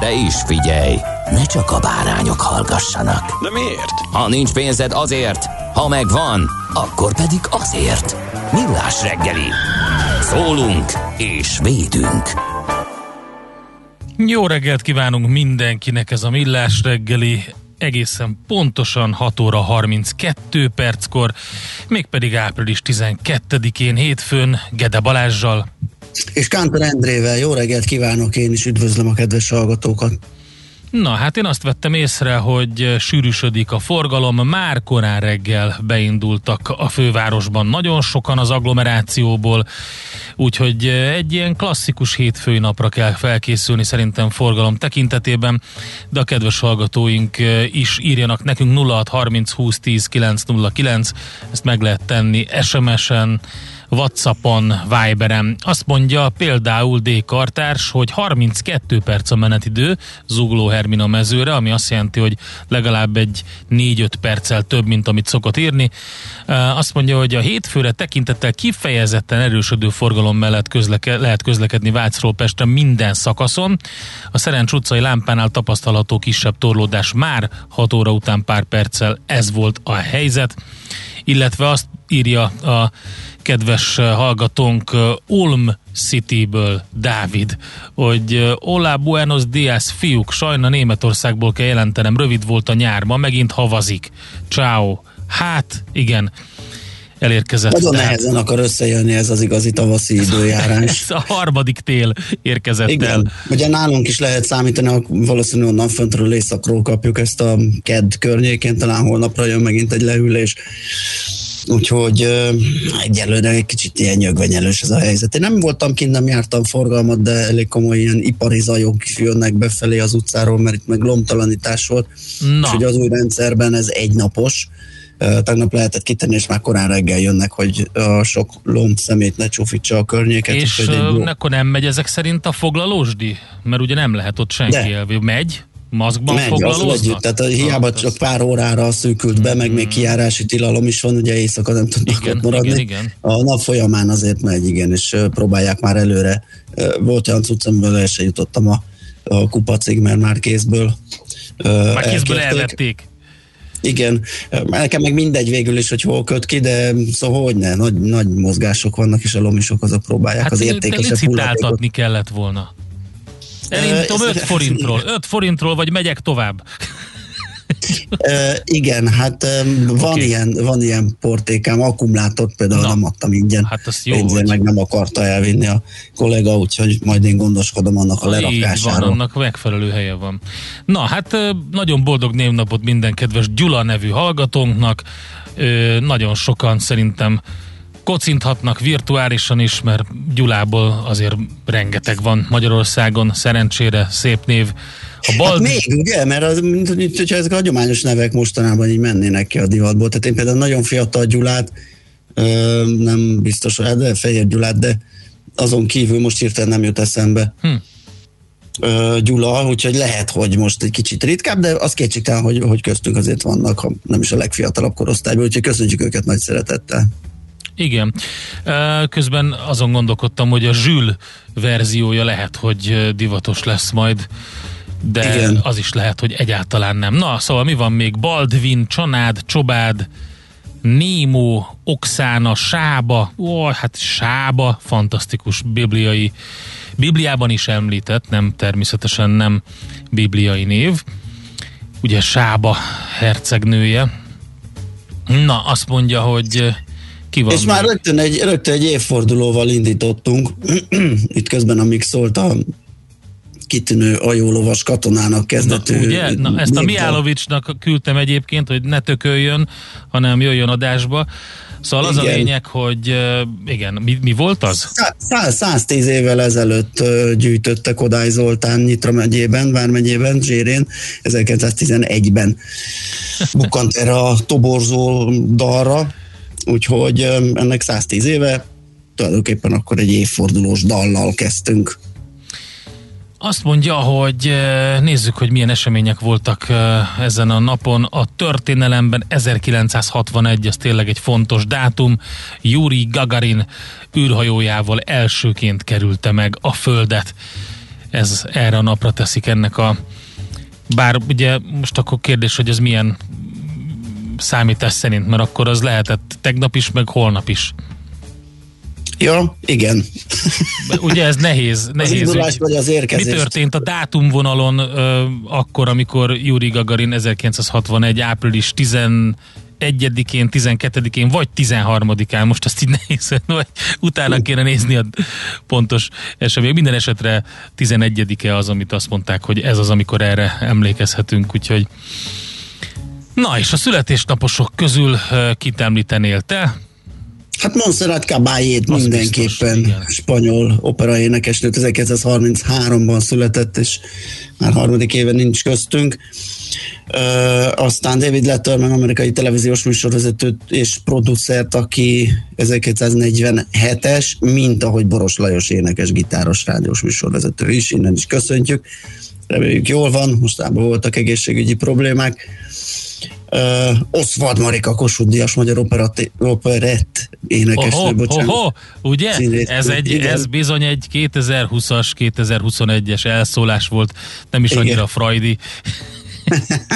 De is figyelj, ne csak a bárányok hallgassanak. De miért? Ha nincs pénzed azért, ha megvan, akkor pedig azért. Millás reggeli. Szólunk és védünk. Jó reggelt kívánunk mindenkinek ez a Millás reggeli egészen pontosan 6 óra 32 perckor, mégpedig április 12-én hétfőn Gede Balázsjal. És Kántor Endrével jó reggelt kívánok, én is üdvözlöm a kedves hallgatókat. Na, hát én azt vettem észre, hogy sűrűsödik a forgalom, már korán reggel beindultak a fővárosban nagyon sokan az agglomerációból, úgyhogy egy ilyen klasszikus hétfői napra kell felkészülni szerintem forgalom tekintetében, de a kedves hallgatóink is írjanak nekünk 0630 20 10 909, ezt meg lehet tenni SMS-en, Whatsappon, Viberen. Azt mondja például D. Kartárs, hogy 32 perc a menetidő Zugló Hermina mezőre, ami azt jelenti, hogy legalább egy 4-5 perccel több, mint amit szokott írni. Azt mondja, hogy a hétfőre tekintettel kifejezetten erősödő forgalom mellett közleke, lehet közlekedni Vácról Pestre minden szakaszon. A Szerencs utcai lámpánál tapasztalható kisebb torlódás már 6 óra után pár perccel ez volt a helyzet illetve azt írja a kedves hallgatónk Ulm Cityből, Dávid, hogy Olá Buenos Dias, fiúk, sajna Németországból kell jelentenem, rövid volt a nyár, ma megint havazik. Ciao. Hát, igen, elérkezett. Nagyon tehát. nehezen akar összejönni ez az igazi tavaszi időjárás. ez a harmadik tél érkezett Igen. el. Ugye nálunk is lehet számítani, valószínűleg onnan föntről északról kapjuk ezt a kedd környékén, talán holnapra jön megint egy leülés. Úgyhogy egyelőre egy kicsit ilyen nyögvenyelős ez a helyzet. Én nem voltam kint, nem jártam forgalmat, de elég komoly ilyen ipari zajok is jönnek befelé az utcáról, mert itt meg lomtalanítás volt. Na. És hogy az új rendszerben ez egynapos. Uh, tegnap lehetett kitenni, és már korán reggel jönnek, hogy a sok lomb szemét ne csúfítsa a környéket. És egy jó- akkor nem megy ezek szerint a foglalósdi? Mert ugye nem lehet ott senki De. elvé. Megy? Maszkban Megy az foglalóznak? együtt, tehát a, hiába csak pár órára szűkült be, meg még kijárási tilalom is van, ugye éjszaka nem tudnak Igen, ott maradni. igen, igen. A nap folyamán azért megy, igen, és próbálják már előre. Volt olyan cucc, amiből el se jutottam a, a kupacig, mert már kézből Már kézből elkérték. elvették. Igen, nekem meg mindegy végül is, hogy hol köt ki, de szóval hogy ne, nagy, nagy mozgások vannak, és a lomisok azok próbálják Hát az értékesebb hulladékot. kellett volna. Elindítom ez- 5 forintról, 5 forintról, vagy megyek tovább. Ö, igen, hát van, Oké. ilyen, van ilyen portékám, akkumulátort például Na. nem adtam ingyen. Hát az jó, Pénzért meg nem akarta elvinni a kollega, úgyhogy majd én gondoskodom annak a Így van, lerakásáról. annak megfelelő helye van. Na, hát nagyon boldog névnapot minden kedves Gyula nevű hallgatónknak. Ö, Nagyon sokan szerintem kocinthatnak virtuálisan is, mert Gyulából azért rengeteg van Magyarországon, szerencsére szép név. A Hát Bald... még, ugye? Mert az, mint, mint hogyha ezek a hagyományos nevek mostanában így mennének ki a divatból. Tehát én például nagyon fiatal Gyulát, nem biztos, hát de Fehér Gyulát, de azon kívül most hirtelen nem jut eszembe. Hm. Gyula, úgyhogy lehet, hogy most egy kicsit ritkább, de az kétségtelen, hogy, hogy köztünk azért vannak, ha nem is a legfiatalabb korosztályban, úgyhogy köszönjük őket nagy szeretettel. Igen. Közben azon gondolkodtam, hogy a Zsül verziója lehet, hogy divatos lesz majd, de Igen. az is lehet, hogy egyáltalán nem. Na, szóval mi van még? Baldvin, Csanád, Csobád, Némó, Oxána, Sába, ó, hát Sába, fantasztikus bibliai, Bibliában is említett, nem természetesen nem bibliai név, ugye Sába hercegnője. Na, azt mondja, hogy ki van És már rögtön egy, rögtön egy évfordulóval indítottunk. Itt közben, amíg szólt a kitűnő ajólovas katonának Na, kezdetű. ugye? Na, ezt a. Miálovicsnak küldtem egyébként, hogy ne tököljön, hanem jöjjön adásba. Szóval az a Igen. lényeg, hogy igen, mi, mi volt az? Szá- szá- 110 évvel ezelőtt gyűjtötte Kodály Zoltán Nyitra megyében, Vármegyében, Zsérén, 1911-ben bukkant erre a toborzó dalra, úgyhogy ennek 110 éve tulajdonképpen akkor egy évfordulós dallal kezdtünk. Azt mondja, hogy ö, nézzük, hogy milyen események voltak ö, ezen a napon. A történelemben 1961, az tényleg egy fontos dátum. Yuri Gagarin űrhajójával elsőként kerülte meg a Földet. Ez erre a napra teszik ennek a bár ugye most akkor kérdés, hogy ez milyen számítás szerint, mert akkor az lehetett tegnap is, meg holnap is. Ja, igen. Ugye ez nehéz. Az nehéz indulás ügy. vagy az Mi érkezés. történt a dátumvonalon ö, akkor, amikor Yuri Gagarin 1961. április 11-én, 12-én vagy 13-án, most azt így nehéz, vagy utána kéne nézni a pontos esemény. Minden esetre 11-e az, amit azt mondták, hogy ez az, amikor erre emlékezhetünk, úgyhogy Na és a születésnaposok közül kit említenél te? Hát Montserrat Caballét mindenképpen biztos, spanyol operaénekesnő 1933-ban született, és már harmadik éve nincs köztünk. Ö, aztán David Letterman, amerikai televíziós műsorvezető és producert, aki 1947-es, mint ahogy Boros Lajos énekes, gitáros, rádiós műsorvezető is, innen is köszöntjük. Reméljük jól van, mostában voltak egészségügyi problémák. Uh, Oswald Marika Kossuth Díjas magyar operati, operett énekesnő, Oho, bocsánat. oho, ugye? Ez, egy, igen. ez bizony egy 2020-as, 2021-es elszólás volt, nem is Igen. annyira freudi.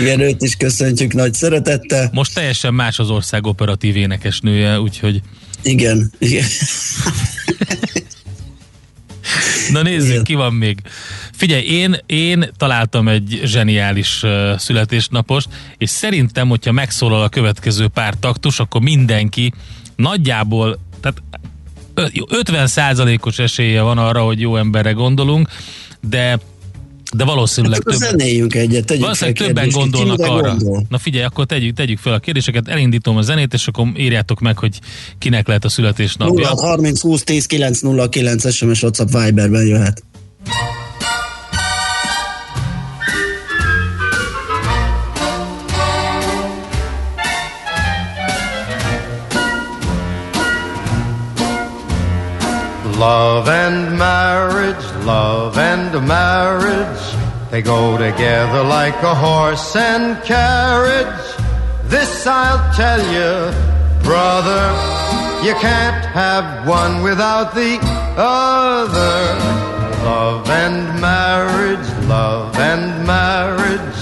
Igen, őt is köszöntjük nagy szeretettel. Most teljesen más az ország operatív énekesnője, úgyhogy... Igen, igen. Na nézzük, igen. ki van még. Figyelj, én, én találtam egy zseniális uh, születésnapost, és szerintem, hogyha megszólal a következő pár taktus, akkor mindenki nagyjából, tehát 50%-os esélye van arra, hogy jó emberre gondolunk, de de valószínűleg hát többen, zenéljünk egyet, tegyük valószínűleg többen gondolnak arra. Gondol? Na figyelj, akkor tegyük, tegyük fel a kérdéseket, elindítom a zenét, és akkor írjátok meg, hogy kinek lehet a születésnapja. 0 30 20 10 9 0 9 SMS WhatsApp Viberben jöhet. Love and marriage, love and marriage, they go together like a horse and carriage. This I'll tell you, brother, you can't have one without the other. Love and marriage, love and marriage,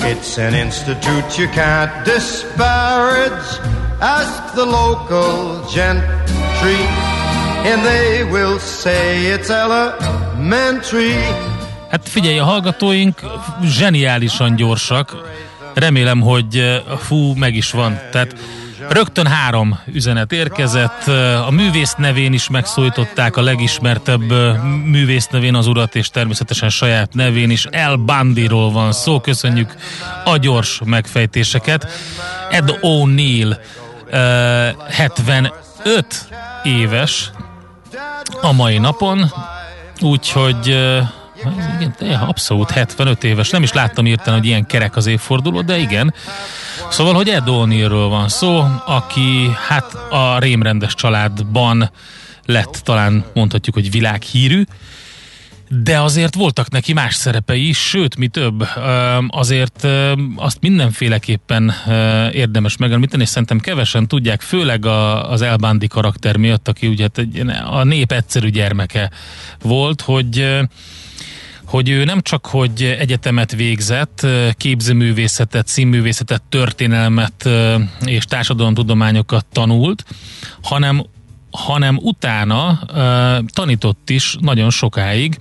it's an institute you can't disparage. Ask the local gentry and they will say it's elementary. Hát figyelj, a hallgatóink zseniálisan gyorsak. Remélem, hogy eh, fú, meg is van. Tehát Rögtön három üzenet érkezett, a művész nevén is megszólították a legismertebb eh, művész nevén az urat, és természetesen saját nevén is El Bandiról van szó, köszönjük a gyors megfejtéseket. Ed O'Neill 75 eh, éves, a mai napon, úgyhogy igen, abszolút 75 éves. Nem is láttam írtani, hogy ilyen kerek az évforduló, de igen. Szóval, hogy Ed O'Neillről van szó, aki hát a rémrendes családban lett talán mondhatjuk, hogy világhírű, de azért voltak neki más szerepei is, sőt, mi több, azért azt mindenféleképpen érdemes megemlíteni, és szerintem kevesen tudják, főleg az Elbándi karakter miatt, aki ugye hát a nép egyszerű gyermeke volt, hogy hogy ő nem csak, hogy egyetemet végzett, képzőművészetet, színművészetet, történelmet és társadalomtudományokat tanult, hanem hanem utána uh, tanított is nagyon sokáig.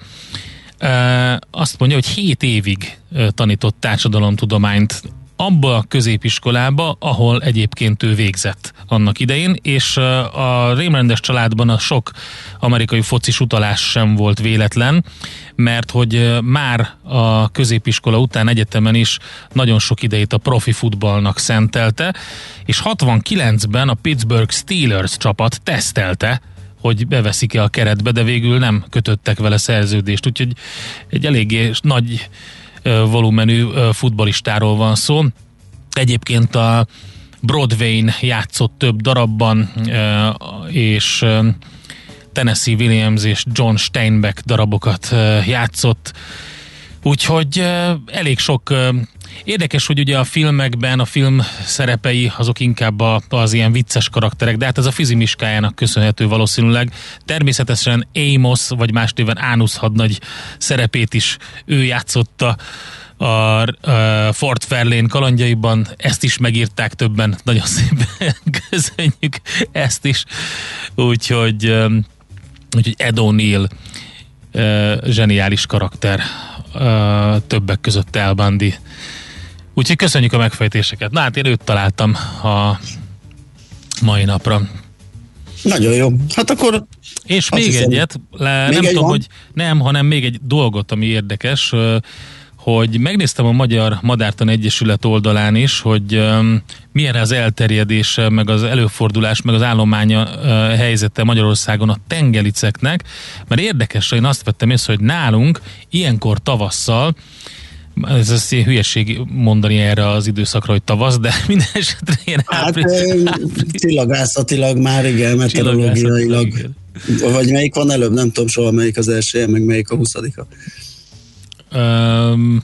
Uh, azt mondja, hogy 7 évig uh, tanított társadalomtudományt abba a középiskolába, ahol egyébként ő végzett annak idején, és a rémrendes családban a sok amerikai focis utalás sem volt véletlen, mert hogy már a középiskola után egyetemen is nagyon sok idejét a profi futballnak szentelte, és 69-ben a Pittsburgh Steelers csapat tesztelte, hogy beveszik-e a keretbe, de végül nem kötöttek vele szerződést, úgyhogy egy eléggé nagy volumenű futbalistáról van szó. Egyébként a Broadway-n játszott több darabban, és Tennessee Williams és John Steinbeck darabokat játszott. Úgyhogy elég sok Érdekes, hogy ugye a filmekben a film szerepei azok inkább az ilyen vicces karakterek, de hát ez a fizimiskájának köszönhető valószínűleg. Természetesen Amos, vagy más néven Ánusz hadnagy szerepét is ő játszotta a Fort Fairlane kalandjaiban, ezt is megírták többen, nagyon szépen köszönjük ezt is, úgyhogy, úgyhogy Ed O'Neill zseniális karakter, többek között El Bundy Úgyhogy köszönjük a megfejtéseket. Na hát én őt találtam a mai napra. Nagyon jó. Hát akkor... És még hiszem, egyet, le, még nem egy tudom, van? hogy nem, hanem még egy dolgot, ami érdekes, hogy megnéztem a Magyar Madártan Egyesület oldalán is, hogy um, milyen az elterjedése, meg az előfordulás, meg az állománya uh, helyzete Magyarországon a tengeliceknek, mert érdekes, hogy én azt vettem észre, hogy nálunk ilyenkor tavasszal ez az ilyen hülyeség mondani erre az időszakra, hogy tavasz, de minden esetre ilyen Hát csillagászatilag már igen, meteorológiailag. Vagy melyik van előbb, nem tudom soha melyik az első, meg melyik a huszadika. Um,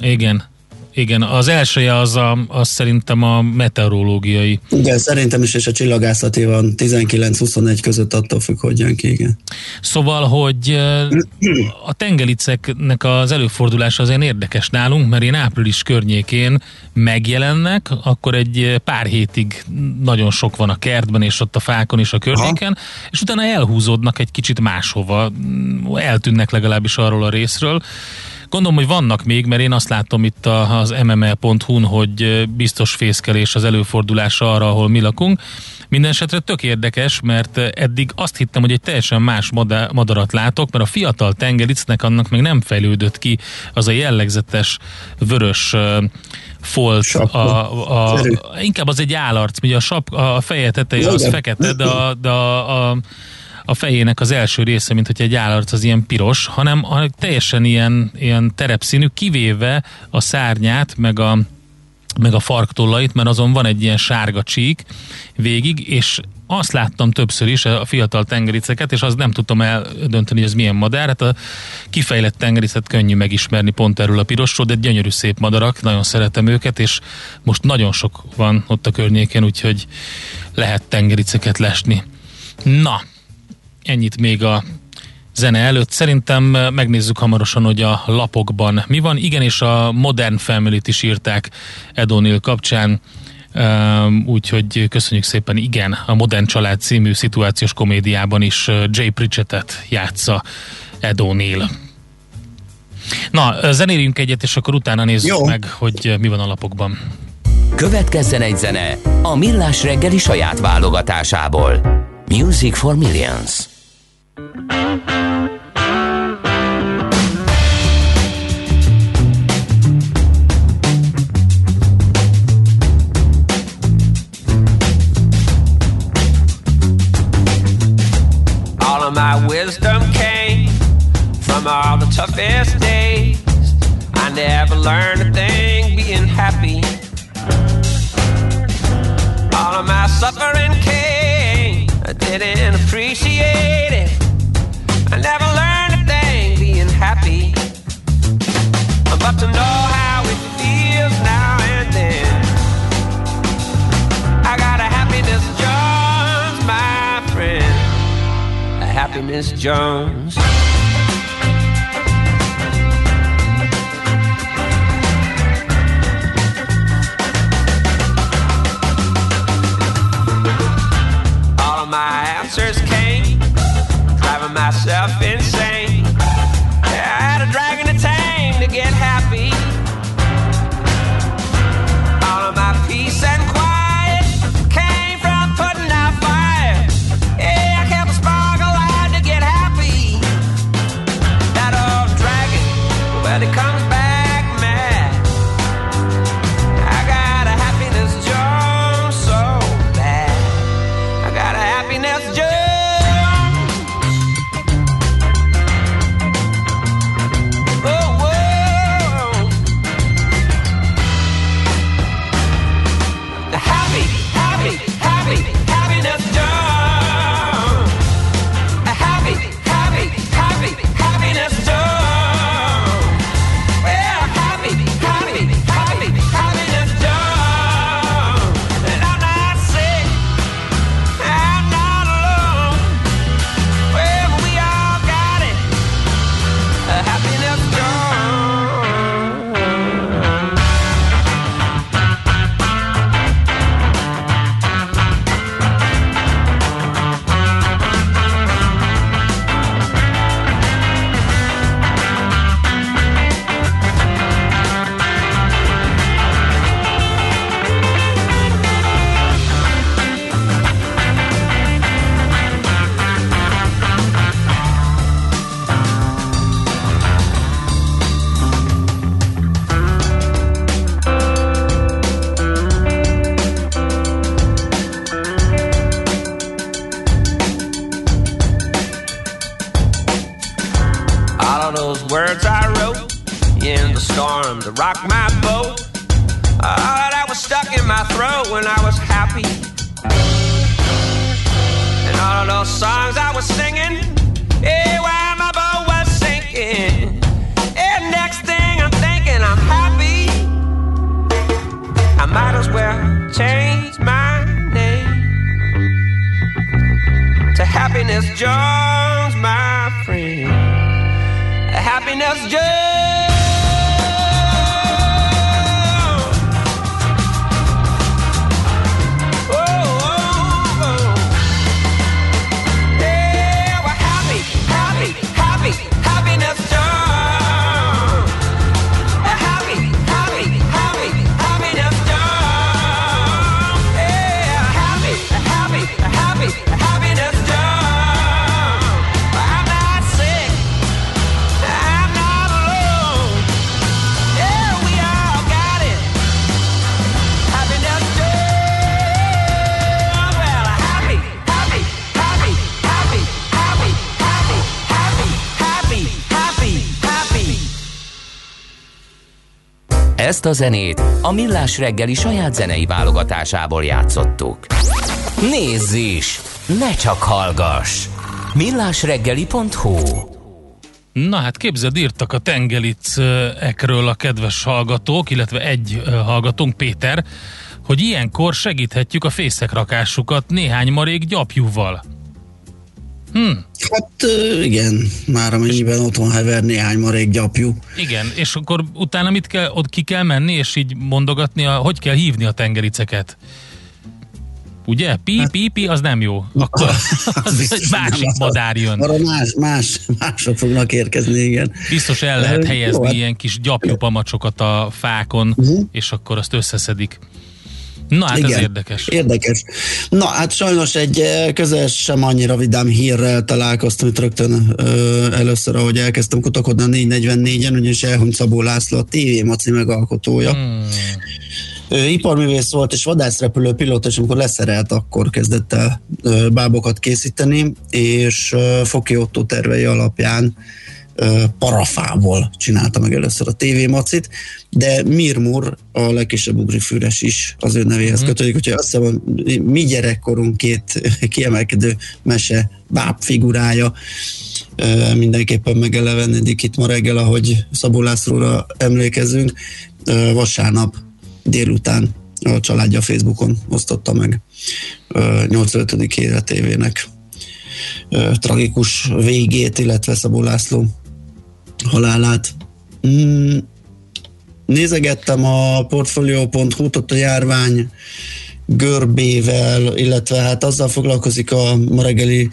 igen. Igen, az elsője az, a, az szerintem a meteorológiai. Igen, szerintem is, és a csillagászati van 19-21 között attól függ, hogy jön ki, igen. Szóval, hogy a tengeliceknek az előfordulása azért érdekes nálunk, mert én április környékén megjelennek, akkor egy pár hétig nagyon sok van a kertben, és ott a fákon és a környéken, Aha. és utána elhúzódnak egy kicsit máshova, eltűnnek legalábbis arról a részről, Gondolom, hogy vannak még, mert én azt látom itt az mml.hu-n, hogy biztos fészkelés az előfordulása arra, ahol mi lakunk. Minden esetre tök érdekes, mert eddig azt hittem, hogy egy teljesen más madarat látok, mert a fiatal tengericnek annak még nem fejlődött ki az a jellegzetes vörös folt, a, a, a, inkább az egy állarc, ugye a, sap, a feje teteje az fekete, de a, de a, a a fejének az első része, mint hogy egy állat az ilyen piros, hanem teljesen ilyen, ilyen terepszínű, kivéve a szárnyát, meg a, meg a farktollait, mert azon van egy ilyen sárga csík végig, és azt láttam többször is a fiatal tengericeket, és azt nem tudtam eldönteni, hogy ez milyen madár. Hát a kifejlett tengericet könnyű megismerni pont erről a pirosról, de gyönyörű szép madarak, nagyon szeretem őket, és most nagyon sok van ott a környéken, úgyhogy lehet tengericeket lesni. Na, ennyit még a zene előtt. Szerintem megnézzük hamarosan, hogy a lapokban mi van. Igen, és a Modern Family-t is írták Edonil kapcsán, úgyhogy köszönjük szépen. Igen, a Modern Család című szituációs komédiában is Jay Pritchettet játsza Edonil. Na, zenéljünk egyet, és akkor utána nézzük Jó. meg, hogy mi van a lapokban. Következzen egy zene a Millás reggeli saját válogatásából. Music for Millions. All of my wisdom came from all the toughest days. I never learned a thing being happy. All of my suffering came, I didn't appreciate it. I never learned a thing being happy. But to know how it feels now and then. I got a happiness Jones, my friend. A happiness Jones. All of my answers driving myself insane. Ezt a zenét a Millás reggeli saját zenei válogatásából játszottuk. Nézz is! Ne csak hallgass! millásreggeli.hu Na hát képzeld, írtak a tengelicekről a kedves hallgatók, illetve egy hallgatónk, Péter, hogy ilyenkor segíthetjük a fészekrakásukat néhány marék gyapjúval. Hát igen, már amennyiben otthon hever néhány marék gyapjú. Igen, és akkor utána mit kell, ott ki kell menni, és így mondogatni, a, hogy kell hívni a tengericeket. Ugye? Pi, pi, pi, az nem jó. Akkor az egy másik madár jön. Arra más, más, mások fognak érkezni, igen. Biztos el lehet Jó, helyezni hát- ilyen kis gyapjupamacsokat a fákon, Mhm. és akkor azt összeszedik. Na hát ez Igen. érdekes. Érdekes. Na, hát sajnos egy eh, közel sem annyira vidám hírrel találkoztam itt rögtön ö, először, ahogy elkezdtem kutakodni a 444-en, ugyanis elhunyt Szabó László, a TV Maci megalkotója. Hmm. Ő iparművész volt, és vadászrepülő pilóta, és amikor leszerelt, akkor kezdett el ö, bábokat készíteni, és Foki Otto tervei alapján parafából csinálta meg először a TV Macit, de Mirmur, a legkisebb ugrifűres is az ő nevéhez mm. kötődik, úgyhogy azt hiszem, hogy mi gyerekkorunk két kiemelkedő mese báb figurája mindenképpen megelevenedik itt ma reggel, ahogy Szabó Lászlóra emlékezünk. Vasárnap délután a családja Facebookon osztotta meg ö, 85. életévének tragikus végét, illetve Szabó László halálát. Mm, nézegettem a portfolio.hu-t, ott a járvány görbével, illetve hát azzal foglalkozik a ma reggeli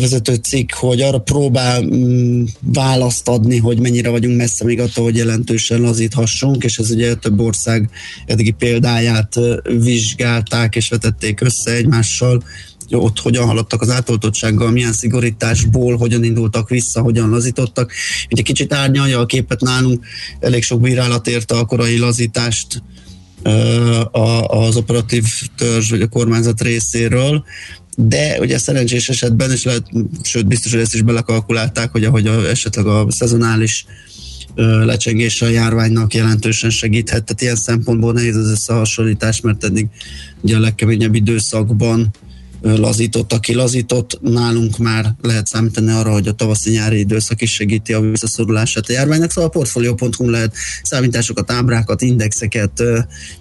vezető cikk, hogy arra próbál mm, választ adni, hogy mennyire vagyunk messze még attól, hogy jelentősen lazíthassunk, és ez ugye több ország eddigi példáját vizsgálták és vetették össze egymással, ott hogyan haladtak az átoltottsággal, milyen szigorításból, hogyan indultak vissza, hogyan lazítottak. Ugye kicsit árnyalja a képet nálunk, elég sok bírálat érte a korai lazítást az operatív törzs vagy a kormányzat részéről, de ugye szerencsés esetben, és lehet, sőt biztos, hogy ezt is belekalkulálták, hogy ahogy a, esetleg a szezonális ö, lecsengése a járványnak jelentősen segíthet. Tehát ilyen szempontból nehéz az összehasonlítás, mert eddig ugye a legkeményebb időszakban lazított, aki lazított, nálunk már lehet számítani arra, hogy a tavaszi-nyári időszak is segíti a visszaszorulását a járványnak, szóval a portfolio.hu lehet számításokat, ábrákat, indexeket, ö,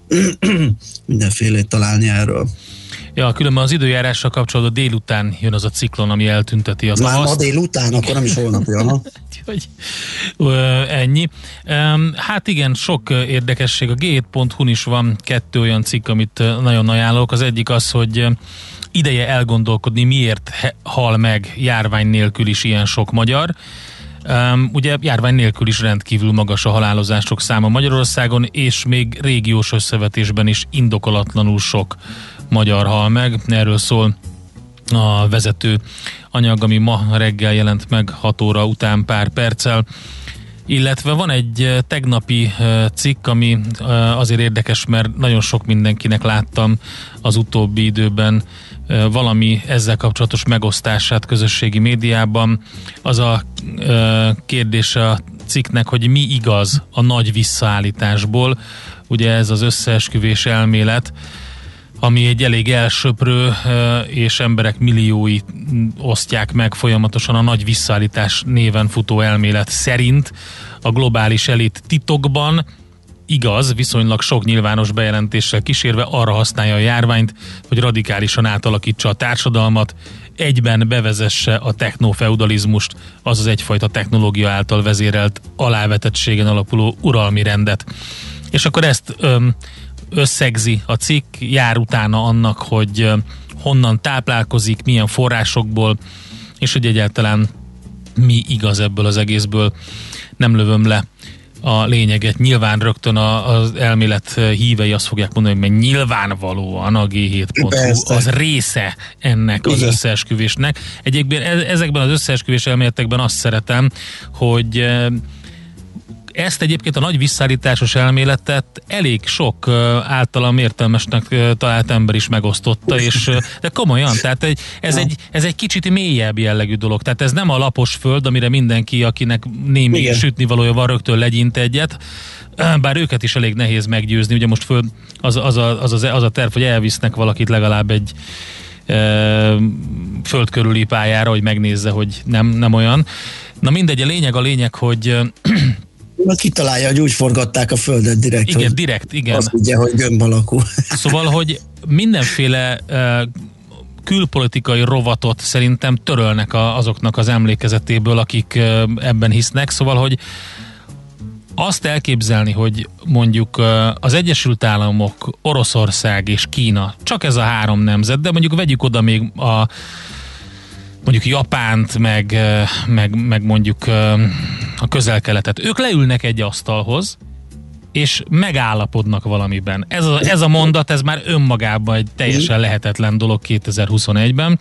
mindenfélét találni erről. Ja, különben az időjárással kapcsolatban délután jön az a ciklon, ami eltünteti a Már ma délután, akkor nem is holnap jön? Úgyhogy ennyi. Hát igen, sok érdekesség. A g7.hu-n is van kettő olyan cikk, amit nagyon ajánlok. Az egyik az, hogy ideje elgondolkodni, miért hal meg járvány nélkül is ilyen sok magyar. Um, ugye járvány nélkül is rendkívül magas a halálozások száma Magyarországon, és még régiós összevetésben is indokolatlanul sok magyar hal meg. Erről szól a vezető anyag, ami ma reggel jelent meg 6 óra után pár perccel. Illetve van egy eh, tegnapi eh, cikk, ami eh, azért érdekes, mert nagyon sok mindenkinek láttam az utóbbi időben valami ezzel kapcsolatos megosztását közösségi médiában. Az a kérdése a cikknek, hogy mi igaz a nagy visszaállításból. Ugye ez az összeesküvés elmélet, ami egy elég elsöprő, és emberek milliói osztják meg folyamatosan a nagy visszaállítás néven futó elmélet szerint a globális elit titokban igaz, viszonylag sok nyilvános bejelentéssel kísérve arra használja a járványt, hogy radikálisan átalakítsa a társadalmat, egyben bevezesse a technofeudalizmust, azaz egyfajta technológia által vezérelt alávetettségen alapuló uralmi rendet. És akkor ezt öm, összegzi a cikk, jár utána annak, hogy honnan táplálkozik, milyen forrásokból, és hogy egyáltalán mi igaz ebből az egészből. Nem lövöm le a lényeget. Nyilván rögtön a, az elmélet hívei azt fogják mondani, hogy nyilvánvalóan a G7.hu Persze. az része ennek az Igen. összeesküvésnek. Egyébként e- ezekben az összeesküvés elméletekben azt szeretem, hogy eh, ezt egyébként a nagy visszaállításos elméletet elég sok általam értelmesnek talált ember is megosztotta, és de komolyan, tehát egy, ez, egy, ez egy kicsit mélyebb jellegű dolog. Tehát ez nem a lapos föld, amire mindenki, akinek némi Igen. sütni valója van, rögtön legyint egyet, bár őket is elég nehéz meggyőzni, ugye most föl, az, az, a, az, az, az a terv, hogy elvisznek valakit legalább egy ö, föld körüli pályára, hogy megnézze, hogy nem, nem olyan. Na mindegy, a lényeg a lényeg, hogy kitalálja, hogy úgy forgatták a földet direkt, igen, hogy direkt, igen. azt ugye, hogy gömb alakú. Szóval, hogy mindenféle külpolitikai rovatot szerintem törölnek a, azoknak az emlékezetéből, akik ebben hisznek. Szóval, hogy azt elképzelni, hogy mondjuk az Egyesült Államok, Oroszország és Kína, csak ez a három nemzet, de mondjuk vegyük oda még a mondjuk Japánt, meg, meg, meg mondjuk a közel-keletet. Ők leülnek egy asztalhoz, és megállapodnak valamiben. Ez a, ez a mondat, ez már önmagában egy teljesen lehetetlen dolog 2021-ben,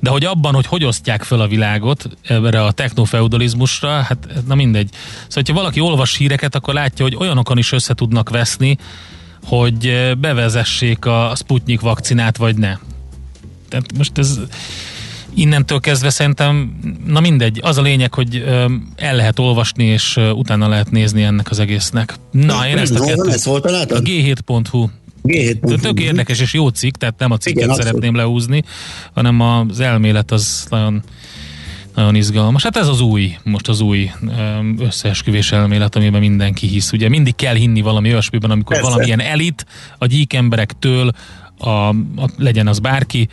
de hogy abban, hogy hogy osztják fel a világot erre a technofeudalizmusra, hát na mindegy. Szóval, hogyha valaki olvas híreket, akkor látja, hogy olyanokon is össze tudnak veszni, hogy bevezessék a Sputnik vakcinát, vagy ne. Tehát most ez innentől kezdve szerintem, na mindegy, az a lényeg, hogy el lehet olvasni, és utána lehet nézni ennek az egésznek. Na, én ezt a kettőt... ez? Volt a A látod? G7.hu. G7. De tök érdekes és jó cikk, tehát nem a cikket Igen, Igen, abszolút. szeretném leúzni, hanem az elmélet az nagyon nagyon izgalmas. Hát ez az új, most az új összeesküvés elmélet, amiben mindenki hisz. Ugye mindig kell hinni valami olyasmiben, amikor Persze. valamilyen elit a gyík emberektől, a, a, legyen az bárki,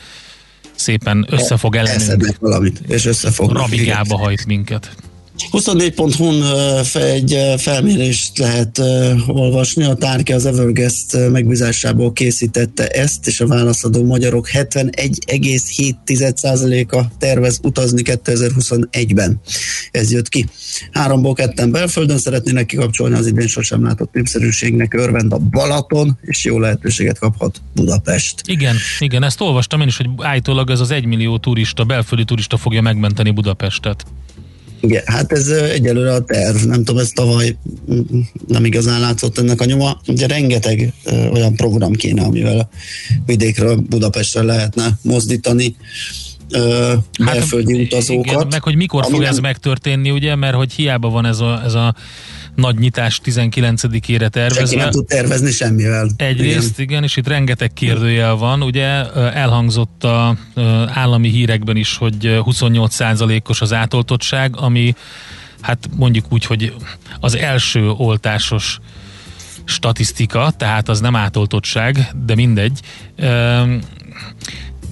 szépen össze fog ellenünk, Eszednek valamit, és összefognak. rabigába hajt minket. 24.hu-n ö, fe- egy felmérést lehet olvasni. A Tárke az Evergest ö, megbízásából készítette ezt, és a válaszadó magyarok 71,7%-a tervez utazni 2021-ben. Ez jött ki. Háromból ketten belföldön szeretnének kikapcsolni az idén sosem látott népszerűségnek örvend a Balaton, és jó lehetőséget kaphat Budapest. Igen, igen, ezt olvastam én is, hogy állítólag ez az egymillió turista, belföldi turista fogja megmenteni Budapestet. Igen, hát ez egyelőre a terv, nem tudom, ez tavaly mm, nem igazán látszott ennek a nyoma. Ugye rengeteg olyan program kéne, amivel a vidékről Budapestre lehetne mozdítani belföldi utazókat. Hát, Igen, meg hogy mikor fog ez nem- megtörténni, ugye, mert hogy hiába van ez a, ez a nagy nyitás 19-ére Senki nem tervezve. tud tervezni semmivel. Egyrészt, igen. igen, és itt rengeteg kérdőjel van. Ugye elhangzott a állami hírekben is, hogy ö, 28%-os az átoltottság, ami hát mondjuk úgy, hogy az első oltásos statisztika, tehát az nem átoltottság, de mindegy. Üm,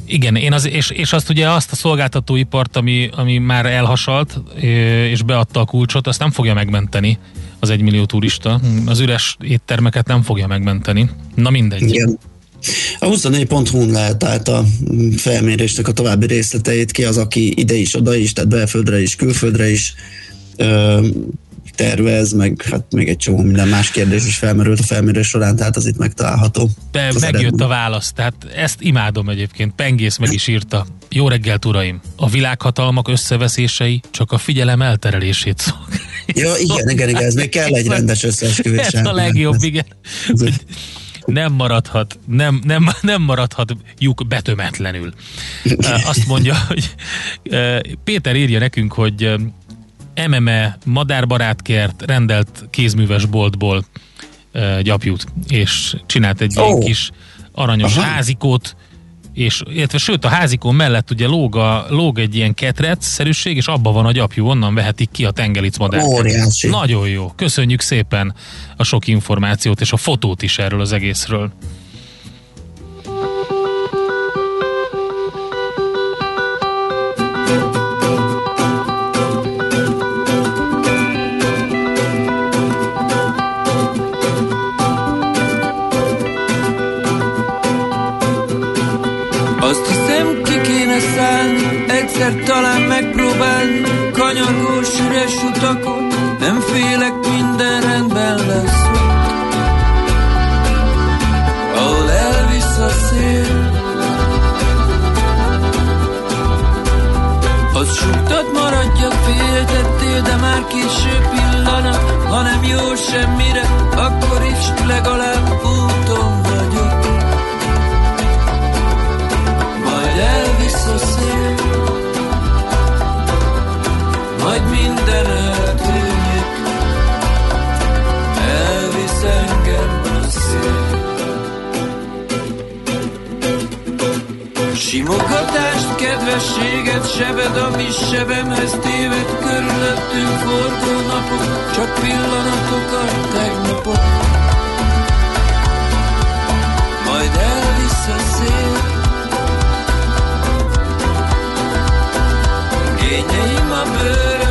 igen, én az, és, és azt ugye azt a szolgáltatóipart, ami, ami már elhasalt, és beadta a kulcsot, azt nem fogja megmenteni az egymillió turista. Az üres éttermeket nem fogja megmenteni. Na mindegy. Igen. A 24.hu-n lehet tehát a felmérésnek a további részleteit ki az, aki ide is, oda is, tehát belföldre is, külföldre is tervez, meg hát még egy csomó minden más kérdés is felmerült a felmérés során, tehát az itt megtalálható. De Az megjött eredmény. a válasz, tehát ezt imádom egyébként. Pengész meg is írta. Jó reggelt, uraim! A világhatalmak összeveszései csak a figyelem elterelését szolgálják. Ja, igen, igen, igen, ez még kell egy rendes összeesküvés. Ez a legjobb, igen. Nem maradhat, nem, nem, nem maradhat lyuk betömetlenül. Azt mondja, hogy Péter írja nekünk, hogy MME madárbarátkert rendelt kézműves boltból ö, gyapjút, és csinált egy ilyen Ó. kis aranyos Aha. házikót, és illetve sőt a házikó mellett ugye lóg, a, lóg egy ilyen ketrec-szerűség, és abban van a gyapjú, onnan vehetik ki a tengelic madár. Óriási. Nagyon jó. Köszönjük szépen a sok információt és a fotót is erről az egészről. Szállni, egyszer talán megpróbálni Kanyargós üres utakon, nem félek, minden rendben lesz. Ahol elvisz a szél Az suktad maradjak, féltettél, de már késő pillanat Ha nem jó semmire, akkor is legalább Simogatást, kedvességet, sebed, ami sebemhez téved, körülöttünk forgó napok, csak pillanatok a tegnapok. Majd elvisz a szél, Kényeim a bőröndömben,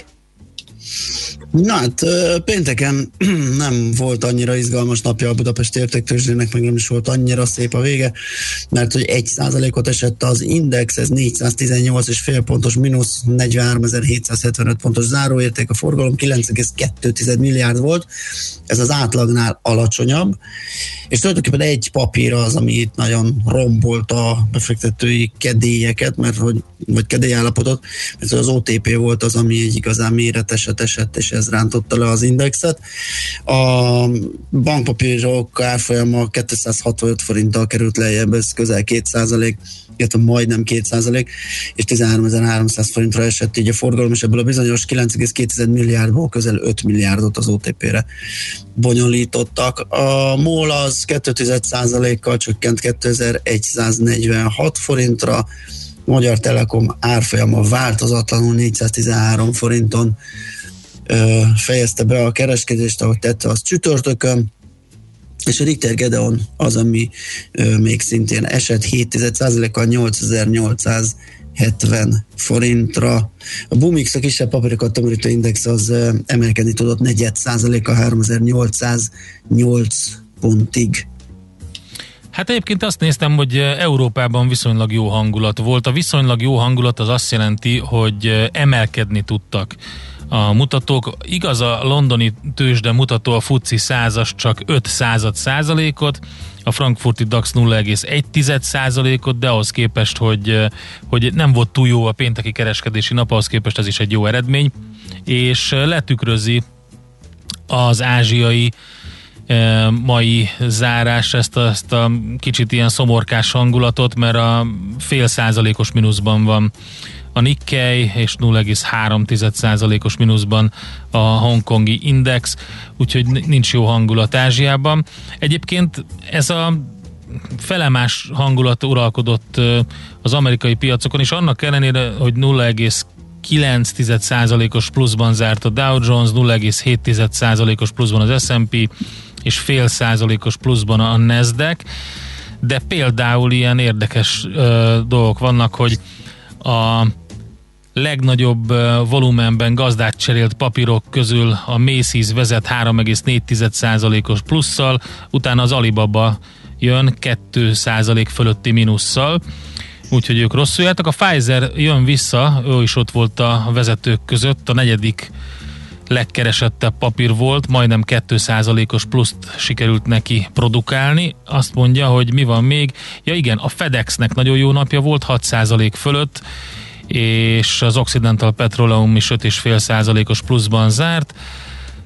Na hát pénteken nem volt annyira izgalmas napja a Budapesti értéktőzsdének, meg nem is volt annyira szép a vége, mert hogy egy százalékot esett az index, ez 418 és fél pontos mínusz 43.775 pontos záróérték, a forgalom 9,2 milliárd volt, ez az átlagnál alacsonyabb, és tulajdonképpen egy papír az, ami itt nagyon rombolt a befektetői kedélyeket, mert hogy, vagy kedélyállapotot, mert az OTP volt az, ami egy igazán méreteset esett, és ez rántotta le az indexet. A bankpapírok árfolyama 265 forinttal került lejjebb, ez közel 2 százalék, illetve majdnem 2 százalék, és 13.300 forintra esett így a forgalom, és ebből a bizonyos 9,2 milliárdból közel 5 milliárdot az OTP-re bonyolítottak. A MOL az 2 kal csökkent 2146 forintra, Magyar Telekom árfolyama változatlanul 413 forinton fejezte be a kereskedést, ahogy tette az csütörtökön, és a Richter Gedeon az, ami még szintén esett 7%-kal 8870 forintra. A Bumix, a kisebb papírokat tömörítő index az emelkedni tudott 4% a 3808 pontig. Hát egyébként azt néztem, hogy Európában viszonylag jó hangulat volt. A viszonylag jó hangulat az azt jelenti, hogy emelkedni tudtak a mutatók. Igaz, a londoni tőzsde mutató a FUCI százas csak 5 század százalékot, a frankfurti DAX 0,1 százalékot, de ahhoz képest, hogy, hogy nem volt túl jó a pénteki kereskedési nap, ahhoz képest ez is egy jó eredmény, és letükrözi az ázsiai mai zárás ezt a, ezt a kicsit ilyen szomorkás hangulatot, mert a fél százalékos mínuszban van a Nikkei, és 0,3 százalékos mínuszban a hongkongi index, úgyhogy nincs jó hangulat Ázsiában. Egyébként ez a felemás hangulat uralkodott az amerikai piacokon, és annak ellenére, hogy 0,9%-os pluszban zárt a Dow Jones, 0,7%-os pluszban az S&P, és fél százalékos pluszban a Nasdaq, de például ilyen érdekes ö, dolgok vannak, hogy a legnagyobb volumenben gazdát cserélt papírok közül a Macy's vezet 3,4%-os plusszal, utána az Alibaba jön 2% fölötti mínusszal, úgyhogy ők rosszul jártak. A Pfizer jön vissza, ő is ott volt a vezetők között, a negyedik legkeresettebb papír volt, majdnem 2%-os pluszt sikerült neki produkálni. Azt mondja, hogy mi van még. Ja igen, a FedExnek nagyon jó napja volt, 6% fölött, és az Occidental Petroleum is 5,5%-os pluszban zárt.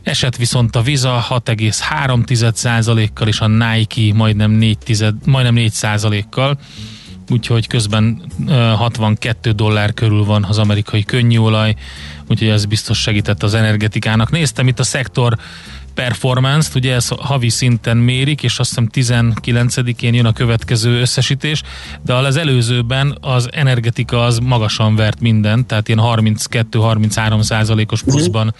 Esett viszont a Visa 6,3%-kal, és a Nike majdnem 4, tized, majdnem 4%-kal úgyhogy közben ö, 62 dollár körül van az amerikai könnyűolaj, úgyhogy ez biztos segített az energetikának. Néztem itt a szektor performance-t, ugye ez havi szinten mérik, és azt hiszem 19-én jön a következő összesítés, de az előzőben az energetika az magasan vert minden, tehát ilyen 32-33 százalékos pluszban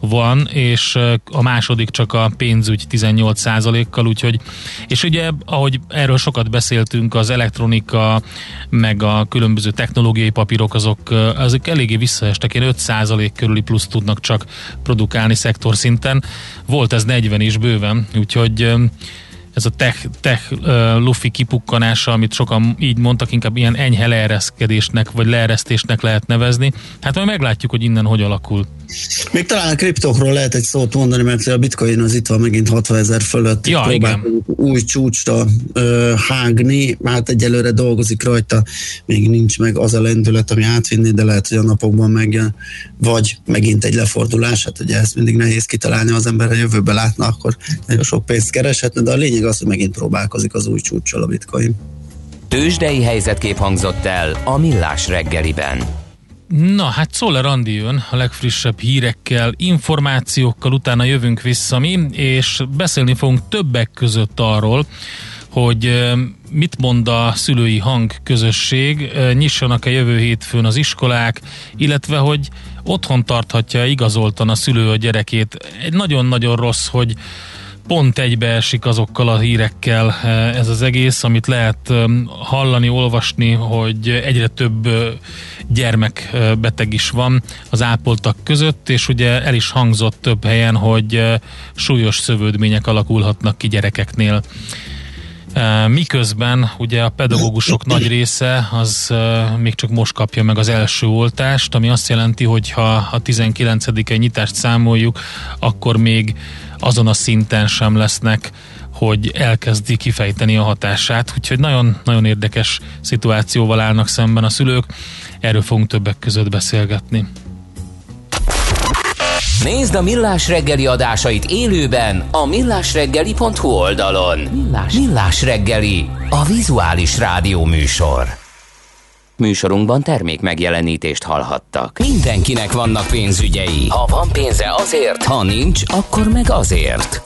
van, és a második csak a pénzügy 18 százalékkal, úgyhogy, és ugye, ahogy erről sokat beszéltünk, az elektronika, meg a különböző technológiai papírok, azok, azok eléggé visszaestek, ilyen 5 százalék körüli plusz tudnak csak produkálni szektor szinten. Volt ez 40 is bőven, úgyhogy ez a tech, tech uh, lufi kipukkanása, amit sokan így mondtak, inkább ilyen enyhe leereszkedésnek, vagy leeresztésnek lehet nevezni. Hát majd meglátjuk, hogy innen hogy alakul. Még talán a kriptokról lehet egy szót mondani, mert a bitcoin az itt van megint 60 ezer fölött. Ja, Próbál új csúcsra ö, hágni, hát egyelőre dolgozik rajta, még nincs meg az a lendület, ami átvinni, de lehet, hogy a napokban megjön, vagy megint egy lefordulás, hát ugye ezt mindig nehéz kitalálni, az ember a jövőbe látna, akkor nagyon sok pénzt kereshetne, de a lényeg az, hogy megint próbálkozik az új csúcssal a bitcoin. Tőzsdei helyzetkép hangzott el a Millás reggeliben. Na, hát Szoller Andi jön a legfrissebb hírekkel, információkkal, utána jövünk vissza mi, és beszélni fogunk többek között arról, hogy mit mond a szülői hang közösség, ö, nyissanak-e jövő hétfőn az iskolák, illetve hogy otthon tarthatja igazoltan a szülő a gyerekét. Egy nagyon-nagyon rossz, hogy pont egybeesik azokkal a hírekkel eh, ez az egész, amit lehet eh, hallani, olvasni, hogy egyre több eh, gyermek beteg is van az ápoltak között, és ugye el is hangzott több helyen, hogy súlyos szövődmények alakulhatnak ki gyerekeknél. Miközben ugye a pedagógusok nagy része az még csak most kapja meg az első oltást, ami azt jelenti, hogy ha a 19 -e nyitást számoljuk, akkor még azon a szinten sem lesznek, hogy elkezdi kifejteni a hatását. Úgyhogy nagyon-nagyon érdekes szituációval állnak szemben a szülők. Erről fogunk többek között beszélgetni. Nézd a Millás reggeli adásait élőben a millásreggeli.hu oldalon. Millás, Millás reggeli, a vizuális rádió műsor. Műsorunkban termék megjelenítést hallhattak. Mindenkinek vannak pénzügyei. Ha van pénze azért, ha nincs, akkor meg azért.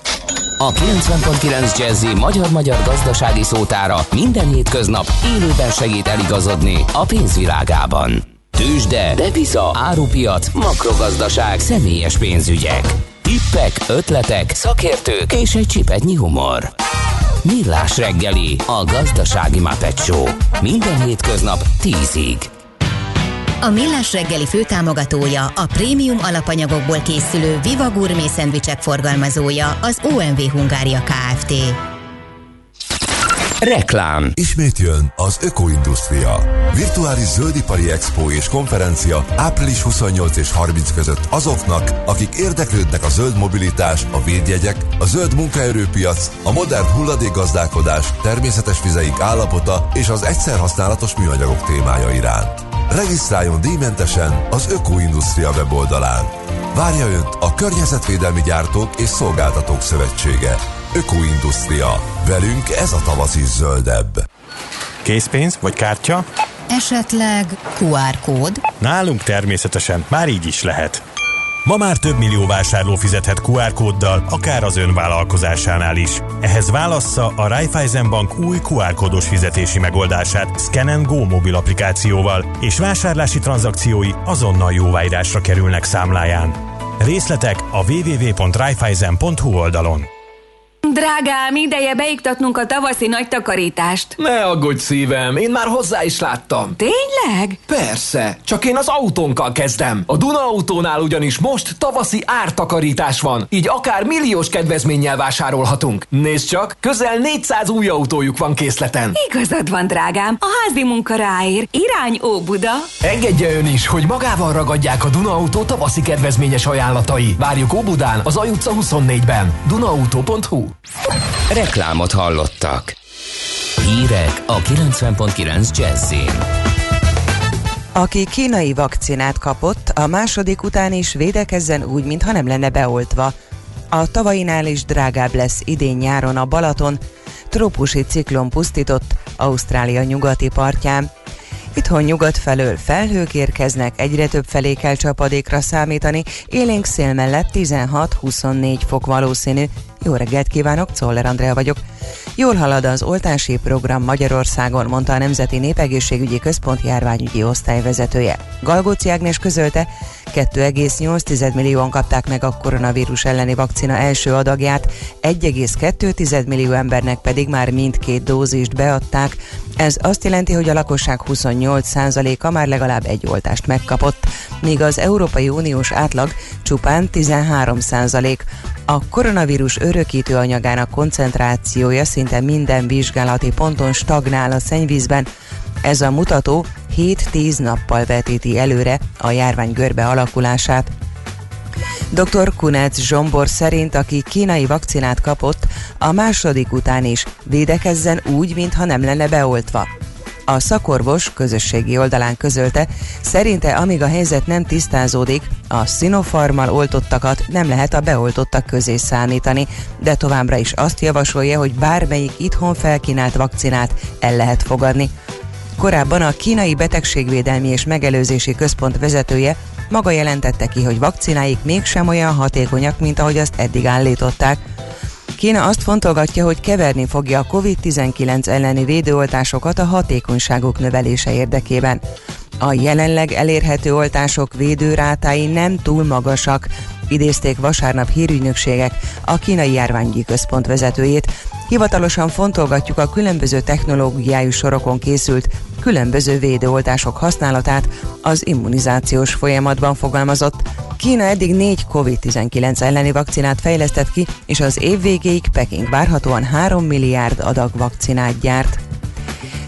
A 90.9 Jazzy magyar-magyar gazdasági szótára minden hétköznap élőben segít eligazodni a pénzvilágában. Tőzsde, depisza, árupiac, makrogazdaság, személyes pénzügyek. Tippek, ötletek, szakértők és egy csipetnyi humor. Millás reggeli, a gazdasági Muppet Show. Minden hétköznap 10-ig. A Millás reggeli főtámogatója, a prémium alapanyagokból készülő Viva Gourmet szendvicsek forgalmazója, az OMV Hungária Kft. Reklám. Ismét jön az Ökoindustria. Virtuális zöldipari expo és konferencia április 28 és 30 között azoknak, akik érdeklődnek a zöld mobilitás, a védjegyek, a zöld munkaerőpiac, a modern hulladékgazdálkodás, természetes vizeink állapota és az egyszer használatos műanyagok témája iránt. Regisztráljon díjmentesen az Ökoindustria weboldalán. Várja Önt a Környezetvédelmi Gyártók és Szolgáltatók Szövetsége. Ökoindustria. Velünk ez a tavasz is zöldebb. Készpénz vagy kártya? Esetleg QR kód? Nálunk természetesen, már így is lehet. Ma már több millió vásárló fizethet QR kóddal, akár az ön vállalkozásánál is. Ehhez válassza a Raiffeisen Bank új QR kódos fizetési megoldását Scan Go mobil applikációval, és vásárlási tranzakciói azonnal jóváírásra kerülnek számláján. Részletek a www.raiffeisen.hu oldalon. Drágám, ideje beiktatnunk a tavaszi nagy takarítást. Ne aggódj szívem, én már hozzá is láttam. Tényleg? Persze, csak én az autónkkal kezdem. A Duna autónál ugyanis most tavaszi ártakarítás van, így akár milliós kedvezménnyel vásárolhatunk. Nézd csak, közel 400 új autójuk van készleten. Igazad van, drágám, a házi munka ráér. Irány Óbuda. Engedje ön is, hogy magával ragadják a Duna autó tavaszi kedvezményes ajánlatai. Várjuk Óbudán, az Aj utca 24-ben. Dunaauto.hu Reklámot hallottak. Hírek a 90.9 Jazzin. Aki kínai vakcinát kapott, a második után is védekezzen úgy, mintha nem lenne beoltva. A tavainál is drágább lesz idén nyáron a Balaton, trópusi ciklon pusztított Ausztrália nyugati partján. Itthon nyugat felől felhők érkeznek, egyre több felé kell csapadékra számítani, élénk szél mellett 16-24 fok valószínű. Jó reggelt kívánok, Czoller Andrea vagyok. Jól halad az oltási program Magyarországon, mondta a Nemzeti Népegészségügyi Központ járványügyi osztályvezetője. Galgóci Ágnes közölte, 2,8 millióan kapták meg a koronavírus elleni vakcina első adagját, 1,2 millió embernek pedig már mindkét dózist beadták. Ez azt jelenti, hogy a lakosság 28%-a már legalább egy oltást megkapott, míg az Európai Uniós átlag csupán 13%. A koronavírus örökítő anyagának koncentrációja szinte minden vizsgálati ponton stagnál a szennyvízben. Ez a mutató 7-10 nappal vetíti előre a járvány görbe alakulását. Dr. Kunec Zsombor szerint, aki kínai vakcinát kapott, a második után is védekezzen úgy, mintha nem lenne beoltva. A szakorvos közösségi oldalán közölte, szerinte amíg a helyzet nem tisztázódik, a szinofarmal oltottakat nem lehet a beoltottak közé számítani, de továbbra is azt javasolja, hogy bármelyik itthon felkínált vakcinát el lehet fogadni. Korábban a Kínai Betegségvédelmi és Megelőzési Központ vezetője maga jelentette ki, hogy vakcináik mégsem olyan hatékonyak, mint ahogy azt eddig állították. Kína azt fontolgatja, hogy keverni fogja a COVID-19 elleni védőoltásokat a hatékonyságuk növelése érdekében. A jelenleg elérhető oltások védőrátái nem túl magasak, idézték vasárnap hírügynökségek a kínai járványi központ vezetőjét. Hivatalosan fontolgatjuk a különböző technológiájú sorokon készült különböző védőoltások használatát az immunizációs folyamatban fogalmazott. Kína eddig négy COVID-19 elleni vakcinát fejlesztett ki, és az év végéig Peking várhatóan 3 milliárd adag vakcinát gyárt.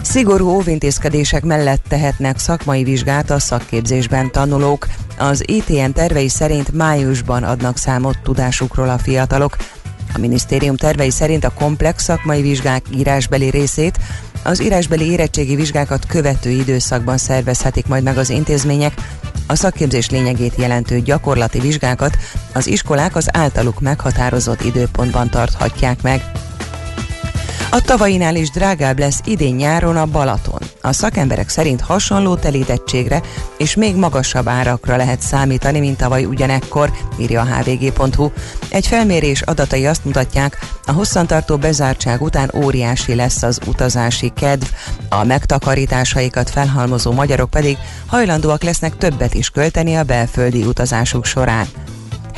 Szigorú óvintézkedések mellett tehetnek szakmai vizsgát a szakképzésben tanulók. Az ITN tervei szerint májusban adnak számot tudásukról a fiatalok. A minisztérium tervei szerint a komplex szakmai vizsgák írásbeli részét az írásbeli érettségi vizsgákat követő időszakban szervezhetik majd meg az intézmények, a szakképzés lényegét jelentő gyakorlati vizsgákat az iskolák az általuk meghatározott időpontban tarthatják meg. A tavainál is drágább lesz idén nyáron a Balaton. A szakemberek szerint hasonló telítettségre és még magasabb árakra lehet számítani, mint tavaly ugyanekkor, írja a hvg.hu. Egy felmérés adatai azt mutatják, a hosszantartó bezártság után óriási lesz az utazási kedv, a megtakarításaikat felhalmozó magyarok pedig hajlandóak lesznek többet is költeni a belföldi utazásuk során.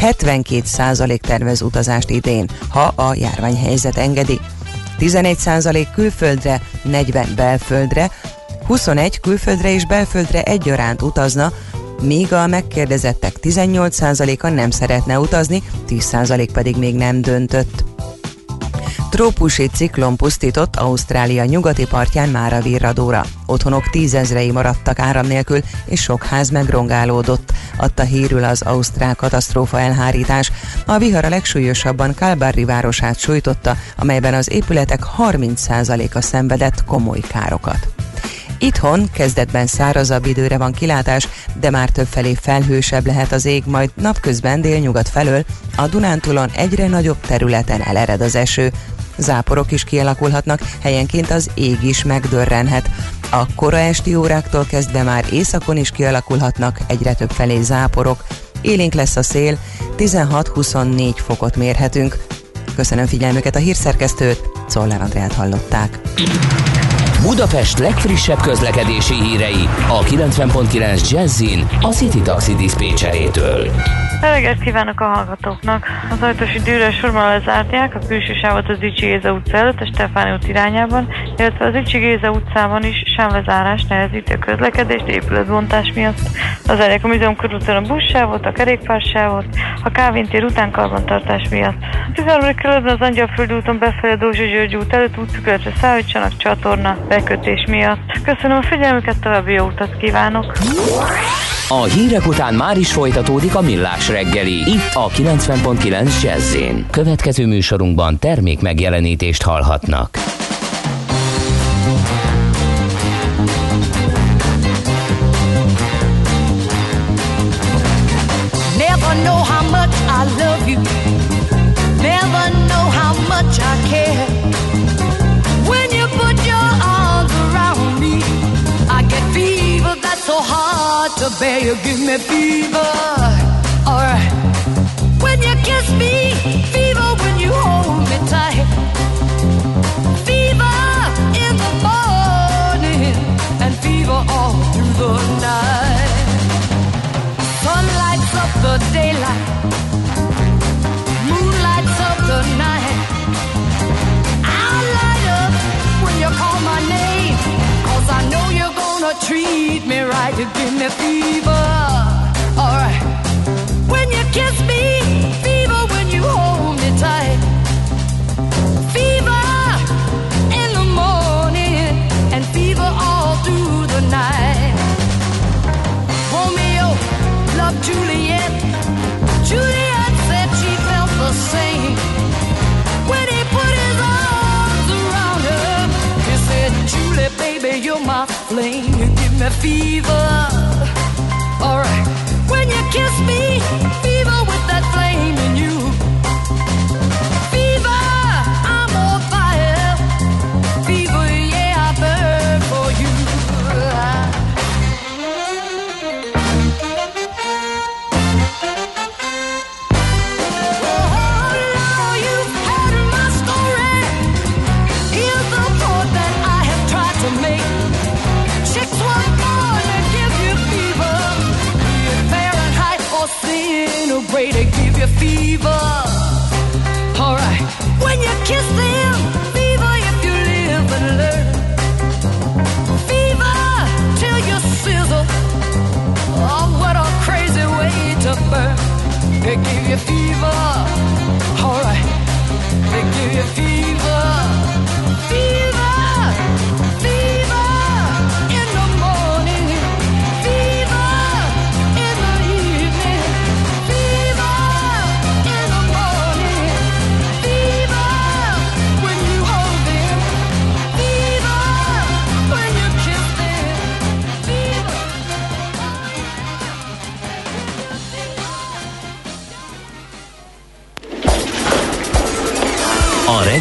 72% tervez utazást idén, ha a járványhelyzet engedi. 11% külföldre, 40 belföldre, 21 külföldre és belföldre egyaránt utazna, míg a megkérdezettek 18%-a nem szeretne utazni, 10% pedig még nem döntött. Trópusi ciklon pusztított Ausztrália nyugati partján már a virradóra. Otthonok tízezrei maradtak áram nélkül, és sok ház megrongálódott. Adta hírül az Ausztrál katasztrófa elhárítás. A vihar a legsúlyosabban Kalbarri városát sújtotta, amelyben az épületek 30%-a szenvedett komoly károkat. Itthon kezdetben szárazabb időre van kilátás, de már többfelé felhősebb lehet az ég, majd napközben délnyugat felől a Dunántúlon egyre nagyobb területen elered az eső. Záporok is kialakulhatnak, helyenként az ég is megdörrenhet. A kora esti óráktól kezdve már északon is kialakulhatnak egyre több felé záporok. Élénk lesz a szél, 16-24 fokot mérhetünk. Köszönöm figyelmüket a hírszerkesztőt, Czollár Andrát hallották. Budapest legfrissebb közlekedési hírei a 90.9 Jazzin a City Taxi Dispécsejétől. Reggelt kívánok a hallgatóknak! Az ajtósi dűrő sorban lezártják a külső sávot az Icsi Géza utca előtt a Stefáni út irányában, illetve az Icsi Géza utcában is sávlezárás nehezíti a közlekedést épületbontás miatt. Az a Múzeum körúton a buszsávot, a kerékpársávot, a Kávin tér után karbantartás miatt. A 13. kerületben az Angyalföldi úton befelé a Dózsa György út előtt útszükletre szállítsanak csatorna bekötés miatt. Köszönöm a figyelmüket, további jó utat kívánok! A hírek után már is folytatódik a millás reggeli, itt a 90.9 jazz Következő műsorunkban termék megjelenítést hallhatnak. You give me fever. Alright. When you kiss me, fever when you hold me tight. Fever in the morning and fever all through the night. Sun lights up the daylight. Moon lights up the night. I light up when you call my name. Cause I know you're gonna treat me right. You give me fever. Fever.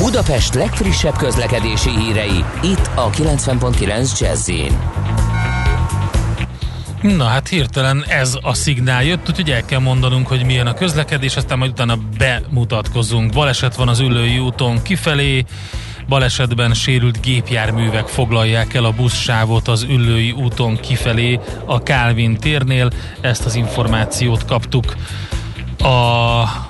Budapest legfrissebb közlekedési hírei, itt a 90.9 jazz Na hát hirtelen ez a szignál jött, úgyhogy el kell mondanunk, hogy milyen a közlekedés, aztán majd utána bemutatkozunk. Baleset van az ülői úton kifelé, balesetben sérült gépjárművek foglalják el a buszsávot az ülői úton kifelé a Kálvin térnél. Ezt az információt kaptuk a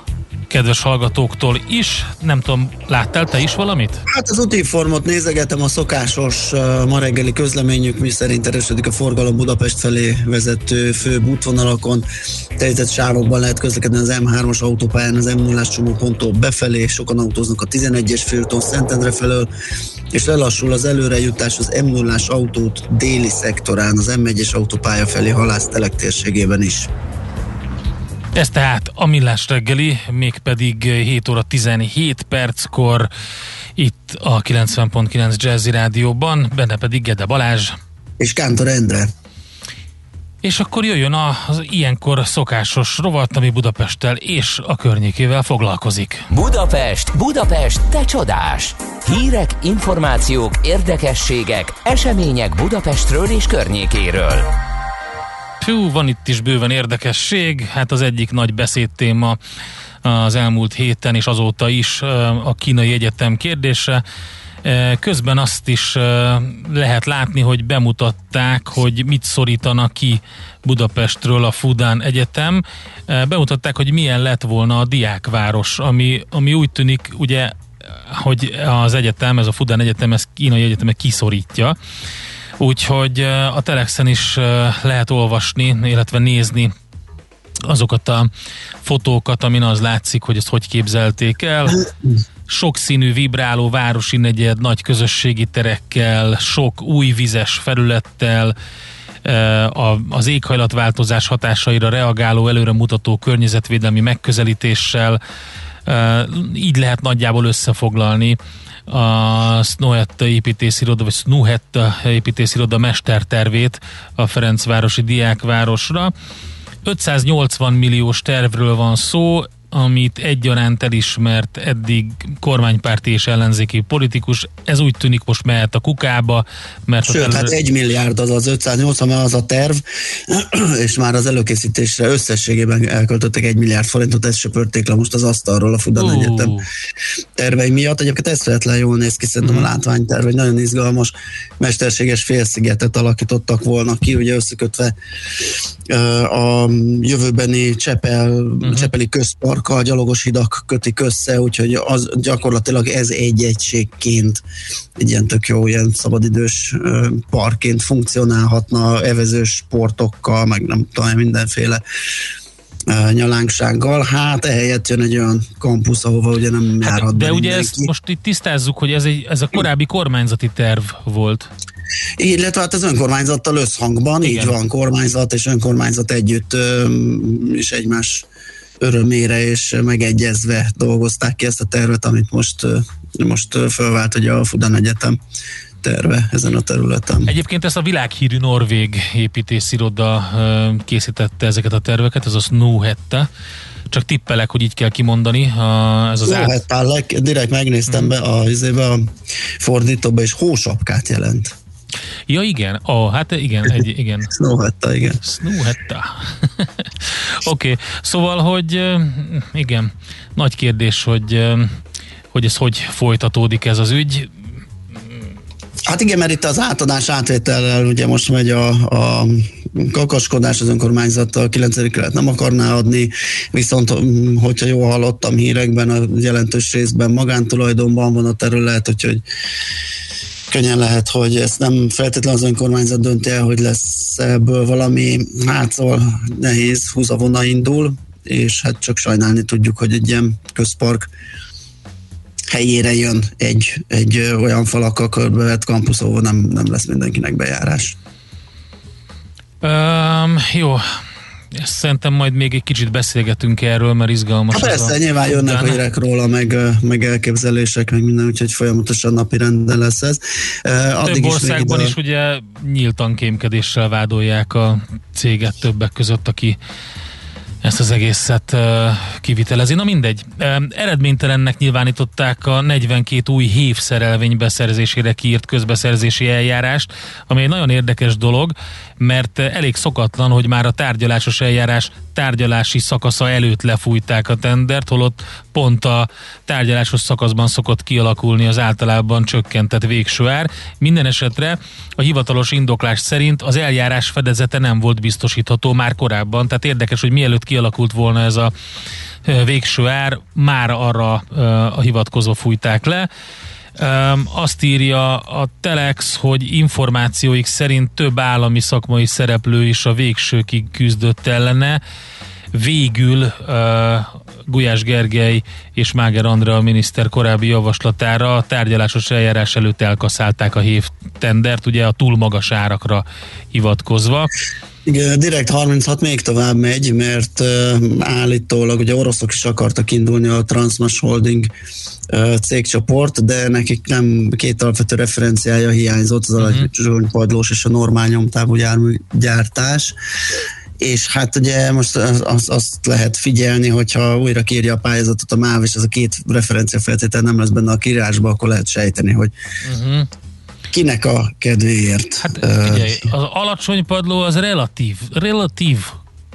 kedves hallgatóktól is. Nem tudom, láttál te is valamit? Hát az útinformot nézegetem, a szokásos uh, ma reggeli közleményük, mi szerint erősödik a forgalom Budapest felé vezető főbb útvonalakon. Telített sávokban lehet közlekedni az M3-as autópályán, az M0-as csomóponttól befelé, sokan autóznak a 11-es főúton Szentendre felől, és lelassul az előrejutás az M0-as autót déli szektorán, az M1-es autópálya felé halásztelek térségében is. Ez tehát a Millás reggeli, mégpedig 7 óra 17 perckor itt a 90.9 Jazzy Rádióban, benne pedig Gede Balázs. És Kántor Endre. És akkor jöjjön az ilyenkor szokásos rovat, ami Budapesttel és a környékével foglalkozik. Budapest, Budapest, te csodás! Hírek, információk, érdekességek, események Budapestről és környékéről. Fú, van itt is bőven érdekesség, hát az egyik nagy beszédtéma az elmúlt héten és azóta is a kínai egyetem kérdése. Közben azt is lehet látni, hogy bemutatták, hogy mit szorítanak ki Budapestről a Fudán Egyetem. Bemutatták, hogy milyen lett volna a diákváros, ami, ami úgy tűnik, ugye, hogy az egyetem, ez a Fudán Egyetem, ez kínai egyetemek kiszorítja. Úgyhogy a Telexen is lehet olvasni, illetve nézni azokat a fotókat, amin az látszik, hogy ezt hogy képzelték el. Sokszínű, vibráló városi negyed, nagy közösségi terekkel, sok új vizes felülettel, az éghajlatváltozás hatásaira reagáló, előremutató környezetvédelmi megközelítéssel. Így lehet nagyjából összefoglalni a Snohetta építésziroda, vagy Snuhetta építésziroda mestertervét a Ferencvárosi diákvárosra. 580 milliós tervről van szó, amit egyaránt elismert eddig kormánypárti és ellenzéki politikus. Ez úgy tűnik most mehet a kukába, mert... Sőt, az hát 1 milliárd az az 580, mert az a terv, és már az előkészítésre összességében elköltöttek 1 milliárd forintot, ezt söpörték le most az asztalról a Fudan uh. Egyetem tervei miatt. Egyébként ez feltétlenül jól néz ki, szerintem uh. a látványterv, egy nagyon izgalmas, mesterséges félszigetet alakítottak volna ki, ugye összekötve a jövőbeni Csepel, uh-huh. Csepeli közpark a gyalogos hidak kötik össze, úgyhogy az gyakorlatilag ez egy egységként egy ilyen tök jó ilyen szabadidős parkként funkcionálhatna evezős sportokkal, meg nem tudom, mindenféle nyalánksággal. Hát ehelyett jön egy olyan kampusz, ahova ugye nem hát, járhat De ugye ezt most itt tisztázzuk, hogy ez, egy, ez a korábbi kormányzati terv volt. Illetve hát az önkormányzattal összhangban, Igen. így van, kormányzat és önkormányzat együtt és egymás örömére és megegyezve dolgozták ki ezt a tervet, amit most, most fölvált ugye a Fudan Egyetem terve ezen a területen. Egyébként ezt a világhírű norvég építésziroda készítette ezeket a terveket, ez a Snowhette, csak tippelek, hogy így kell kimondani. A, ez az át... hát, direkt megnéztem be a, a fordítóba, és hósapkát jelent. Ja, igen. Oh, hát igen, egy, igen. Snowhetta, igen. Snowhetta. Oké, okay. szóval, hogy igen, nagy kérdés, hogy, hogy ez hogy folytatódik ez az ügy. Hát igen, mert itt az átadás átvétellel ugye most megy a, a kakaskodás az önkormányzattal, 9 kelet nem akarná adni, viszont hogyha jól hallottam hírekben, a jelentős részben magántulajdonban van a terület, úgyhogy könnyen lehet, hogy ezt nem feltétlenül az önkormányzat dönti el, hogy lesz ebből valami, hát szóval nehéz húzavona indul, és hát csak sajnálni tudjuk, hogy egy ilyen közpark helyére jön egy, egy olyan falakkal körbevett kampusz, ahol nem, nem lesz mindenkinek bejárás. Um, jó, ezt szerintem majd még egy kicsit beszélgetünk erről, mert izgalmas. Hát persze, a... nyilván jönnek a hírek róla, meg, meg elképzelések, meg minden, úgyhogy folyamatosan napi renden lesz ez. Addig Több országban is, is ugye nyíltan kémkedéssel vádolják a céget többek között, aki ezt az egészet kivitelezi. Na mindegy. Eredménytelennek nyilvánították a 42 új hív szerelvény beszerzésére kiírt közbeszerzési eljárást, ami egy nagyon érdekes dolog, mert elég szokatlan, hogy már a tárgyalásos eljárás tárgyalási szakasza előtt lefújták a tendert, holott pont a tárgyalásos szakaszban szokott kialakulni az általában csökkentett végső ár. Minden esetre a hivatalos indoklás szerint az eljárás fedezete nem volt biztosítható már korábban, tehát érdekes, hogy mielőtt kialakult volna ez a végső ár, már arra a hivatkozva fújták le. Azt írja a Telex, hogy információik szerint több állami szakmai szereplő is a végsőkig küzdött ellene. Végül uh, Gulyás Gergely és Máger Andrea a miniszter korábbi javaslatára a tárgyalásos eljárás előtt elkaszálták a hév tendert, ugye a túl magas árakra hivatkozva. Direkt 36 még tovább megy, mert állítólag ugye oroszok is akartak indulni a Transmas Holding cégcsoport, de nekik nem két alapvető referenciája hiányzott, az uh-huh. padlós és a normál nyomtávú gyártás és hát ugye most azt, azt lehet figyelni, hogyha újra kírja a pályázatot a MÁV, és ez a két referencia feltétel nem lesz benne a kírásba, akkor lehet sejteni, hogy uh-huh. Kinek a kedvéért. Hát figyelj, az alacsony padló az relatív, relatív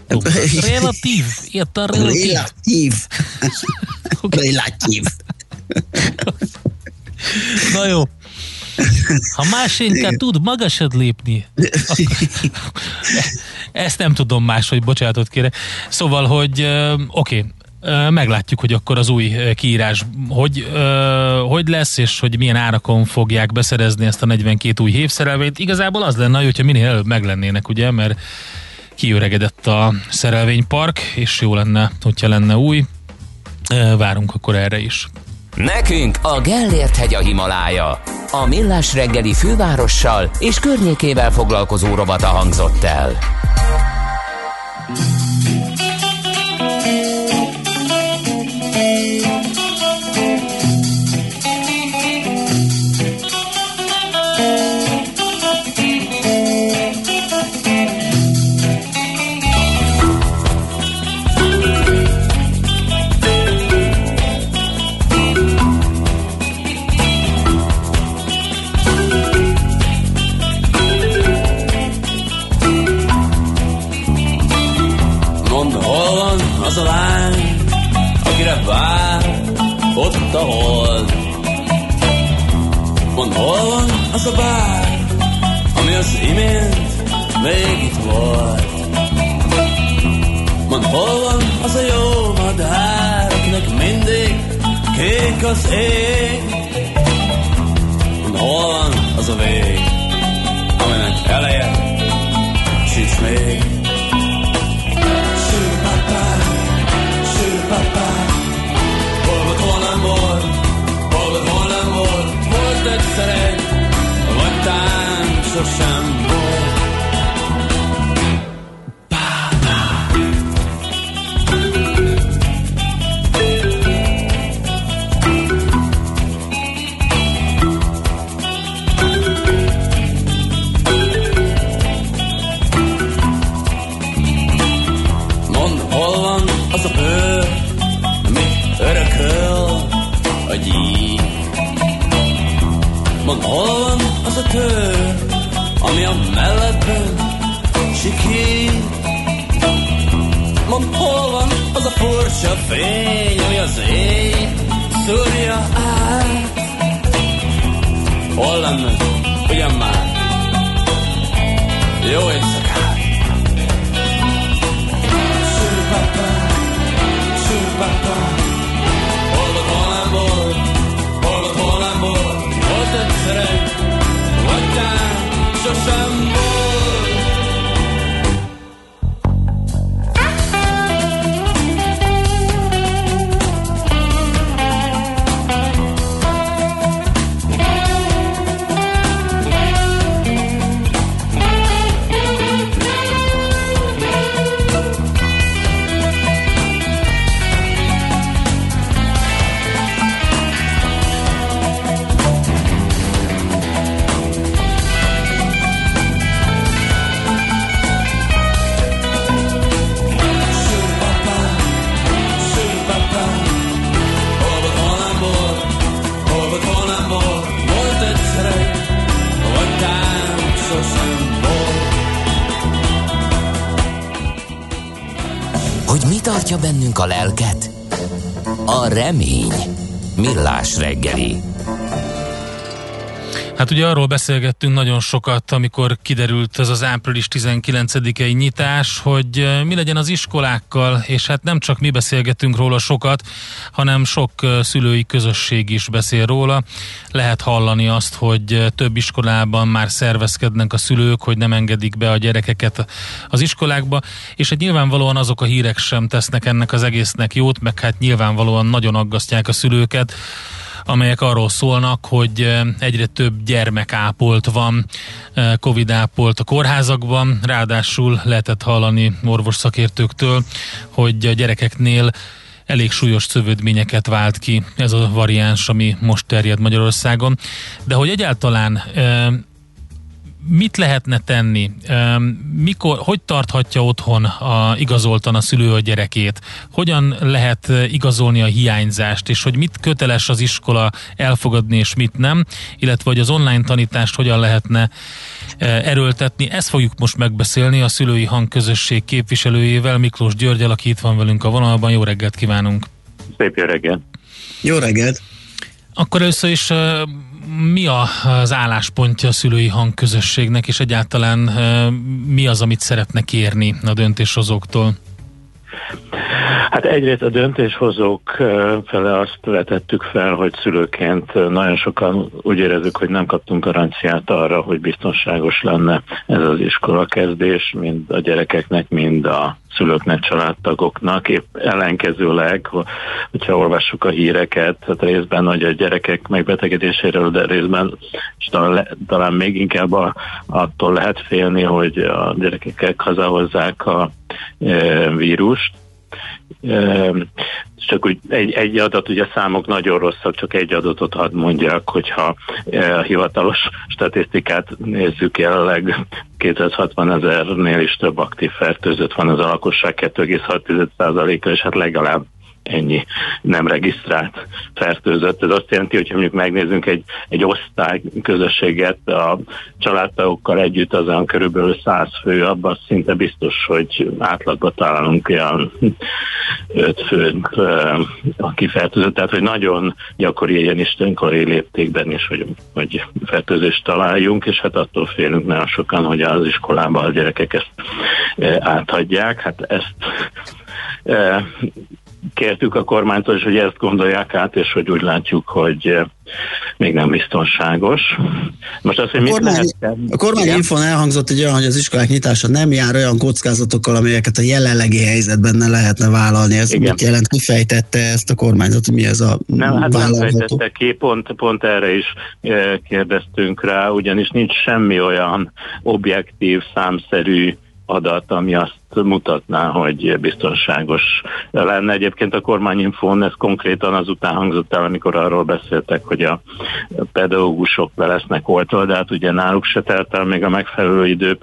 Relatív, érted? Relatív. Relatív. Relatív. Na jó. Ha Másénka tud magasad lépni, ezt nem tudom máshogy, bocsánatot kérek. Szóval, hogy oké, okay, meglátjuk, hogy akkor az új kiírás hogy, hogy lesz, és hogy milyen árakon fogják beszerezni ezt a 42 új hévszerelvényt. Igazából az lenne, hogyha minél előbb meglennének, ugye, mert kiöregedett a szerelvénypark, és jó lenne, hogyha lenne új. Várunk akkor erre is. Nekünk a Gellért hegy a Himalája. A Millás reggeli fővárossal és környékével foglalkozó rovata hangzott el. a vár ott a hold. Mond, hol van az a bár, ami az imént még itt volt. Mond, hol van az a jó madár, akinek mindig kék az ég. Mond, hol van az a vég, aminek eleje sincs még. Sosem volt. Mondd, hol van az a bőr, ami a melledben sikít. Mondd, hol van az a furcsa fény, ami az ég szúrja át. Hol lenne, ugyan már? Jó éjszakát! A lelket? A remény. Millás reggeli. Hát ugye arról beszélgettünk nagyon sokat, amikor kiderült ez az április 19-i nyitás, hogy mi legyen az iskolákkal, és hát nem csak mi beszélgetünk róla sokat, hanem sok szülői közösség is beszél róla. Lehet hallani azt, hogy több iskolában már szervezkednek a szülők, hogy nem engedik be a gyerekeket az iskolákba, és hát nyilvánvalóan azok a hírek sem tesznek ennek az egésznek jót, meg hát nyilvánvalóan nagyon aggasztják a szülőket, amelyek arról szólnak, hogy egyre több gyermek ápolt van, Covid ápolt a kórházakban, ráadásul lehetett hallani orvos szakértőktől, hogy a gyerekeknél elég súlyos szövődményeket vált ki ez a variáns, ami most terjed Magyarországon. De hogy egyáltalán mit lehetne tenni? Mikor, hogy tarthatja otthon a, igazoltan a szülő a gyerekét? Hogyan lehet eh, igazolni a hiányzást, és hogy mit köteles az iskola elfogadni, és mit nem, illetve hogy az online tanítást hogyan lehetne eh, erőltetni. Ezt fogjuk most megbeszélni a szülői hangközösség képviselőjével, Miklós Györgyel, aki itt van velünk a vonalban. Jó reggelt kívánunk! Szép jó reggelt! Jó reggelt! Akkor először is mi az álláspontja a szülői hangközösségnek, és egyáltalán mi az, amit szeretne kérni a döntéshozóktól? Hát egyrészt a döntéshozók fele azt vetettük fel, hogy szülőként nagyon sokan úgy érezzük, hogy nem kaptunk garanciát arra, hogy biztonságos lenne ez az iskola kezdés, mind a gyerekeknek, mind a szülőknek, családtagoknak. Épp ellenkezőleg, hogyha olvassuk a híreket, tehát részben, hogy a gyerekek megbetegedéséről, de részben és talán, talán még inkább a, attól lehet félni, hogy a gyerekek hazahozzák a e, vírust, csak úgy egy, egy adat, ugye számok nagyon rosszak, csak egy adatot hadd mondjak, hogyha a hivatalos statisztikát nézzük jelenleg 260 ezernél is több aktív fertőzött van az a lakosság 2,6%-a, és hát legalább ennyi nem regisztrált fertőzött. Ez azt jelenti, hogy mondjuk megnézzünk egy, egy osztály közösséget a családtagokkal együtt, azon körülbelül 100 fő, abban szinte biztos, hogy átlagban találunk olyan 5 fő, aki fertőzött. Tehát, hogy nagyon gyakori ilyen istenkori léptékben is, hogy, hogy fertőzést találjunk, és hát attól félünk nagyon sokan, hogy az iskolában a gyerekek ezt áthagyják. Hát ezt kértük a kormánytól is, hogy ezt gondolják át, és hogy úgy látjuk, hogy eh, még nem biztonságos. Most azt, hogy a mit kormány, lehet a kormány infon elhangzott egy olyan, hogy az iskolák nyitása nem jár olyan kockázatokkal, amelyeket a jelenlegi helyzetben ne lehetne vállalni. Ez Igen. mit jelent? Kifejtette ezt a kormányzat, mi ez a Nem, hát nem fejtette ki, pont, pont erre is eh, kérdeztünk rá, ugyanis nincs semmi olyan objektív, számszerű adat, ami azt mutatná, hogy biztonságos lenne. Egyébként a kormányinfón ez konkrétan azután hangzott el, amikor arról beszéltek, hogy a pedagógusok be lesznek oltva, de hát ugye náluk se telt el még a megfelelő idő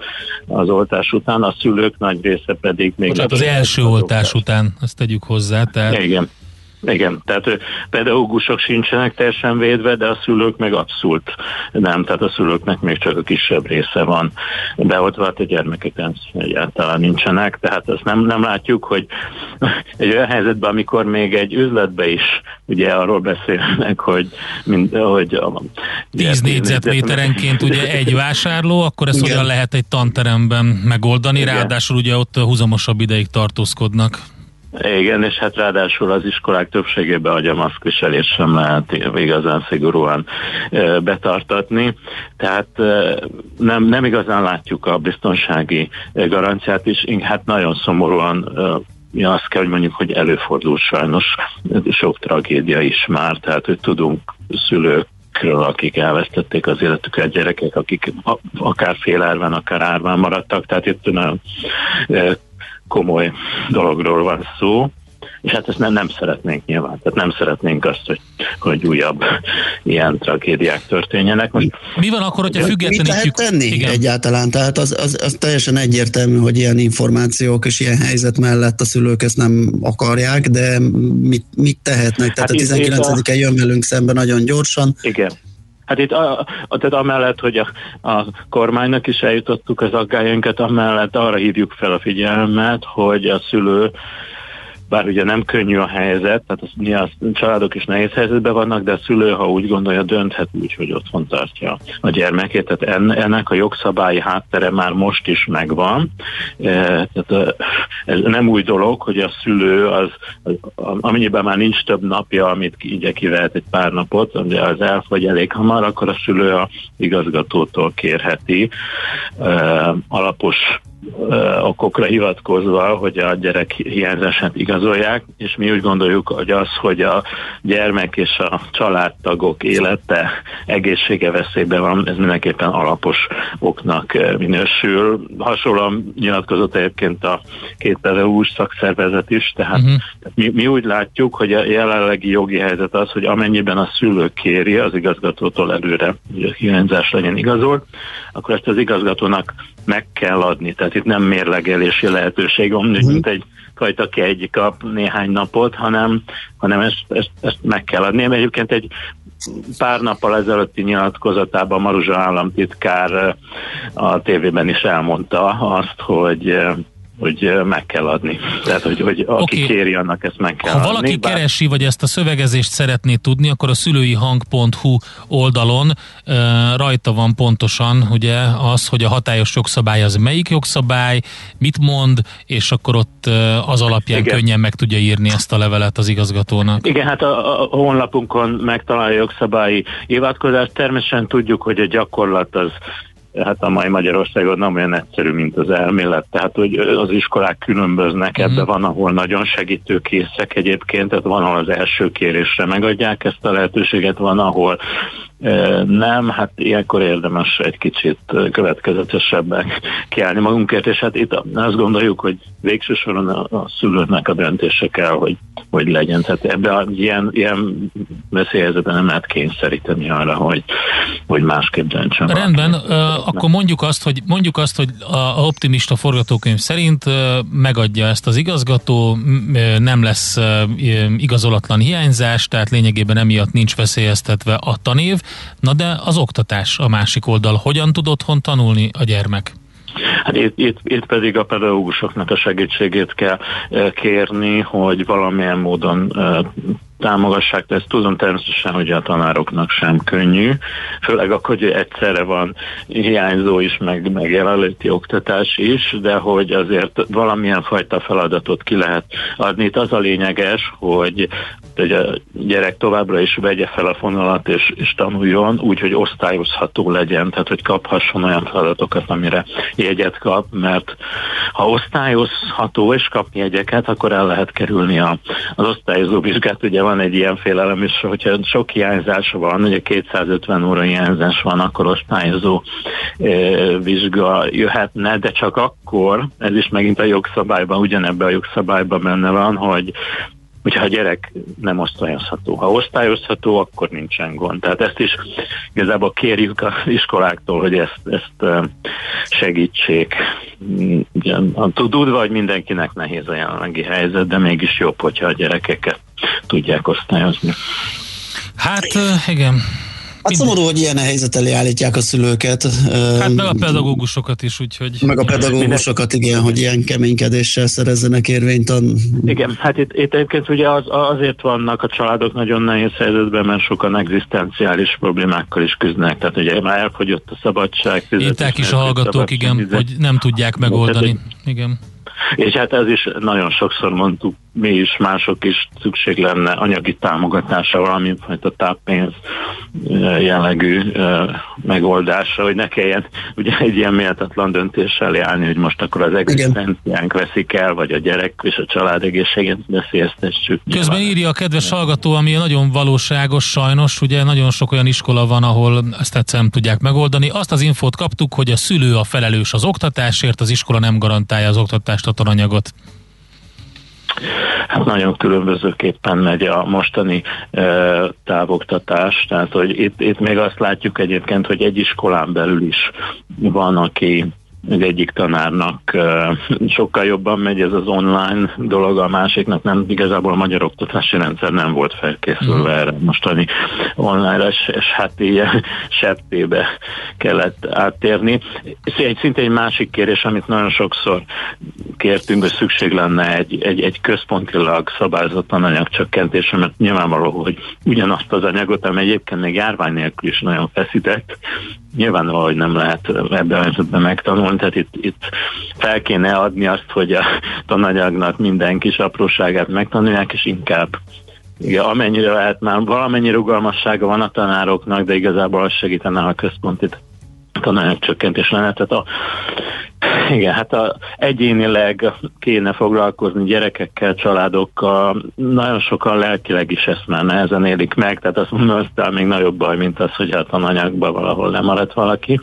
az oltás után, a szülők nagy része pedig még... Bocsánat, az első oltás után, ezt tegyük hozzá. Tehát... Igen. Igen, tehát pedagógusok sincsenek teljesen védve, de a szülők meg abszolút nem, tehát a szülőknek még csak a kisebb része van beoltva, hát a gyermekeken egyáltalán nincsenek, tehát azt nem, nem látjuk, hogy egy olyan helyzetben, amikor még egy üzletbe is ugye arról beszélnek, hogy, mind, hogy a, 10 négyzetméterenként ugye egy vásárló, akkor ezt Igen. hogyan lehet egy tanteremben megoldani, Igen. ráadásul ugye ott húzamosabb ideig tartózkodnak. Igen, és hát ráadásul az iskolák többségében, a maszkviselés sem lehet igazán szigorúan betartatni. Tehát nem, nem igazán látjuk a biztonsági garanciát is, hát nagyon szomorúan mi azt kell, hogy mondjuk, hogy előfordul sajnos sok tragédia is már, tehát hogy tudunk szülők akik elvesztették az életüket, gyerekek, akik akár félárván, akár árván maradtak, tehát itt nagyon komoly dologról van szó, és hát ezt nem, nem szeretnénk nyilván, tehát nem szeretnénk azt, hogy, hogy újabb ilyen tragédiák történjenek. Most Mi van akkor, hogyha Mit lehet függetlenítjük? tenni Igen. egyáltalán? Tehát az, az, az teljesen egyértelmű, hogy ilyen információk és ilyen helyzet mellett a szülők ezt nem akarják, de mit, mit tehetnek? Tehát Hát a itt- itt a- 19-en jön velünk szembe nagyon gyorsan. Igen. Hát itt a, a, tehát amellett, hogy a, a kormánynak is eljutottuk az aggályunkat, amellett arra hívjuk fel a figyelmet, hogy a szülő bár ugye nem könnyű a helyzet, tehát az, a családok is nehéz helyzetben vannak, de a szülő, ha úgy gondolja, dönthet úgy, hogy otthon tartja a gyermekét. Tehát en, ennek a jogszabályi háttere már most is megvan. E, tehát e, ez nem új dolog, hogy a szülő az amennyiben már nincs több napja, amit így kivehet egy pár napot, de az elfogy elég hamar, akkor a szülő a igazgatótól kérheti e, alapos okokra hivatkozva, hogy a gyerek hiányzását igazolják, és mi úgy gondoljuk, hogy az, hogy a gyermek és a családtagok élete, egészsége veszélyben van, ez mindenképpen alapos oknak minősül. Hasonlóan nyilatkozott egyébként a két pedagógus szakszervezet is, tehát uh-huh. mi, mi úgy látjuk, hogy a jelenlegi jogi helyzet az, hogy amennyiben a szülő kéri az igazgatótól előre, hogy a hiányzás legyen igazolt, akkor ezt az igazgatónak meg kell adni. Tehát itt nem mérlegelési lehetőség van, uh-huh. mint egy fajta kegy kap néhány napot, hanem, hanem ezt, ezt, ezt meg kell adni. Egyébként egy pár nappal ezelőtti nyilatkozatában Maruzsa államtitkár a tévében is elmondta azt, hogy hogy meg kell adni. Tehát, hogy, hogy aki okay. kéri, annak ezt meg kell Ha adni. valaki bár... keresi, vagy ezt a szövegezést szeretné tudni, akkor a szülőihang.hu oldalon uh, rajta van pontosan ugye az, hogy a hatályos jogszabály az melyik jogszabály, mit mond, és akkor ott az alapján Igen. könnyen meg tudja írni ezt a levelet az igazgatónak. Igen, hát a, a honlapunkon megtalálja a jogszabályi hivatkozást. Természetesen tudjuk, hogy a gyakorlat az hát a mai Magyarországon nem olyan egyszerű, mint az elmélet, tehát hogy az iskolák különböznek, mm. ebben van, ahol nagyon segítőkészek egyébként, tehát van, ahol az első kérésre megadják ezt a lehetőséget, van, ahol nem, hát ilyenkor érdemes egy kicsit következetesebben kiállni magunkért, és hát itt azt gondoljuk, hogy végső soron a, szülőnek a döntése kell, hogy, hogy legyen. Tehát ebbe a ilyen, ilyen veszélyhelyzetben nem lehet kényszeríteni arra, hogy, hogy másképp döntsön. Rendben, uh, akkor mondjuk azt, hogy mondjuk azt, hogy a optimista forgatókönyv szerint megadja ezt az igazgató, nem lesz igazolatlan hiányzás, tehát lényegében emiatt nincs veszélyeztetve a tanév, Na de az oktatás a másik oldal. Hogyan tud otthon tanulni a gyermek? Hát itt, itt, itt pedig a pedagógusoknak a segítségét kell kérni, hogy valamilyen módon támogassák, de ezt tudom természetesen, hogy a tanároknak sem könnyű, főleg akkor, hogy egyszerre van hiányzó is, meg, meg jelenléti oktatás is, de hogy azért valamilyen fajta feladatot ki lehet adni. Itt az a lényeges, hogy, hogy a gyerek továbbra is vegye fel a fonalat és, és tanuljon úgy, hogy osztályozható legyen, tehát hogy kaphasson olyan feladatokat, amire jegyet kap, mert ha osztályozható és kap jegyeket, akkor el lehet kerülni a, az osztályozó vizsgát. Ugye van egy ilyen félelem is, hogyha sok hiányzás van, ugye 250 óra hiányzás van, akkor osztályozó vizsga jöhetne, de csak akkor, ez is megint a jogszabályban, ugyanebben a jogszabályban benne van, hogy hogyha a gyerek nem osztályozható. Ha osztályozható, akkor nincsen gond. Tehát ezt is igazából kérjük az iskoláktól, hogy ezt, ezt segítsék. Tudva, hogy mindenkinek nehéz a jelenlegi helyzet, de mégis jobb, hogyha a gyerekeket tudják osztályozni. Hát igen, Hát szomorú, hogy ilyen helyzet elé állítják a szülőket. Hát meg a pedagógusokat is, úgyhogy... Meg a pedagógusokat, igen, hogy ilyen keménykedéssel szerezzenek érvényt. A... Igen, hát itt, itt egyébként ugye az, azért vannak a családok nagyon nehéz helyzetben, mert sokan egzisztenciális problémákkal is küzdnek. Tehát ugye már elfogyott a szabadság. Írták is a hallgatók, igen, hogy nem tudják megoldani. Igen. És hát ez is nagyon sokszor mondtuk, mi is, mások is szükség lenne anyagi támogatása, valamint fajta táppénz jellegű megoldása, hogy ne kelljen ugye egy ilyen méltatlan döntéssel járni, hogy most akkor az egzisztenciánk veszik el, vagy a gyerek és a család egészségét veszélyeztessük. Közben írja a kedves hallgató, ami nagyon valóságos sajnos, ugye nagyon sok olyan iskola van, ahol ezt egyszer nem tudják megoldani. Azt az infót kaptuk, hogy a szülő a felelős az oktatásért, az iskola nem garantálja az oktatást, a tananyagot. Hát nagyon különbözőképpen megy a mostani e, távoktatás, tehát hogy itt, itt még azt látjuk egyébként, hogy egy iskolán belül is van, aki az egyik tanárnak sokkal jobban megy ez az online dolog, a másiknak nem, igazából a magyar oktatási rendszer nem volt felkészülve mm. erre mostani online és, hát ilyen septébe kellett áttérni. Egy szinte egy másik kérés, amit nagyon sokszor kértünk, hogy szükség lenne egy, egy, egy központilag szabályozott anyagcsökkentésre, mert nyilvánvaló, hogy ugyanazt az anyagot, ami egyébként még járvány nélkül is nagyon feszített, nyilvánvaló, hogy nem lehet ebben a helyzetben megtanulni, tehát itt, itt fel kéne adni azt, hogy a tananyagnak minden kis apróságát megtanulják, és inkább. Igen, amennyire lehet már valamennyi rugalmassága van a tanároknak, de igazából az segítene, a központi tananyag csökkentés lenne. Tehát a, igen, hát a, egyénileg kéne foglalkozni gyerekekkel, családokkal, nagyon sokan lelkileg is ezt már nehezen élik meg, tehát azt mondom, aztán még nagyobb baj, mint az, hogy a tananyagban valahol nem maradt valaki.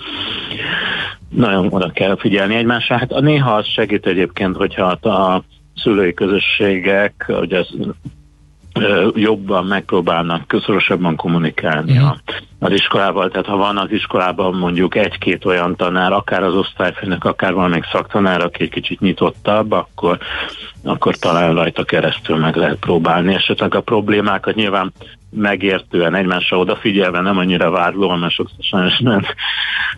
Nagyon oda kell figyelni egymásra. Hát a néha az segít egyébként, hogyha a szülői közösségek, hogy ö, jobban megpróbálnak közorosabban kommunikálni a, az iskolával. Tehát ha van az iskolában mondjuk egy-két olyan tanár, akár az osztályfőnök, akár valamelyik szaktanár, aki egy kicsit nyitottabb, akkor, akkor talán rajta keresztül meg lehet próbálni. Esetleg a problémákat nyilván megértően, egymásra odafigyelve, nem annyira vádlóan, mert sokszor sajnos nem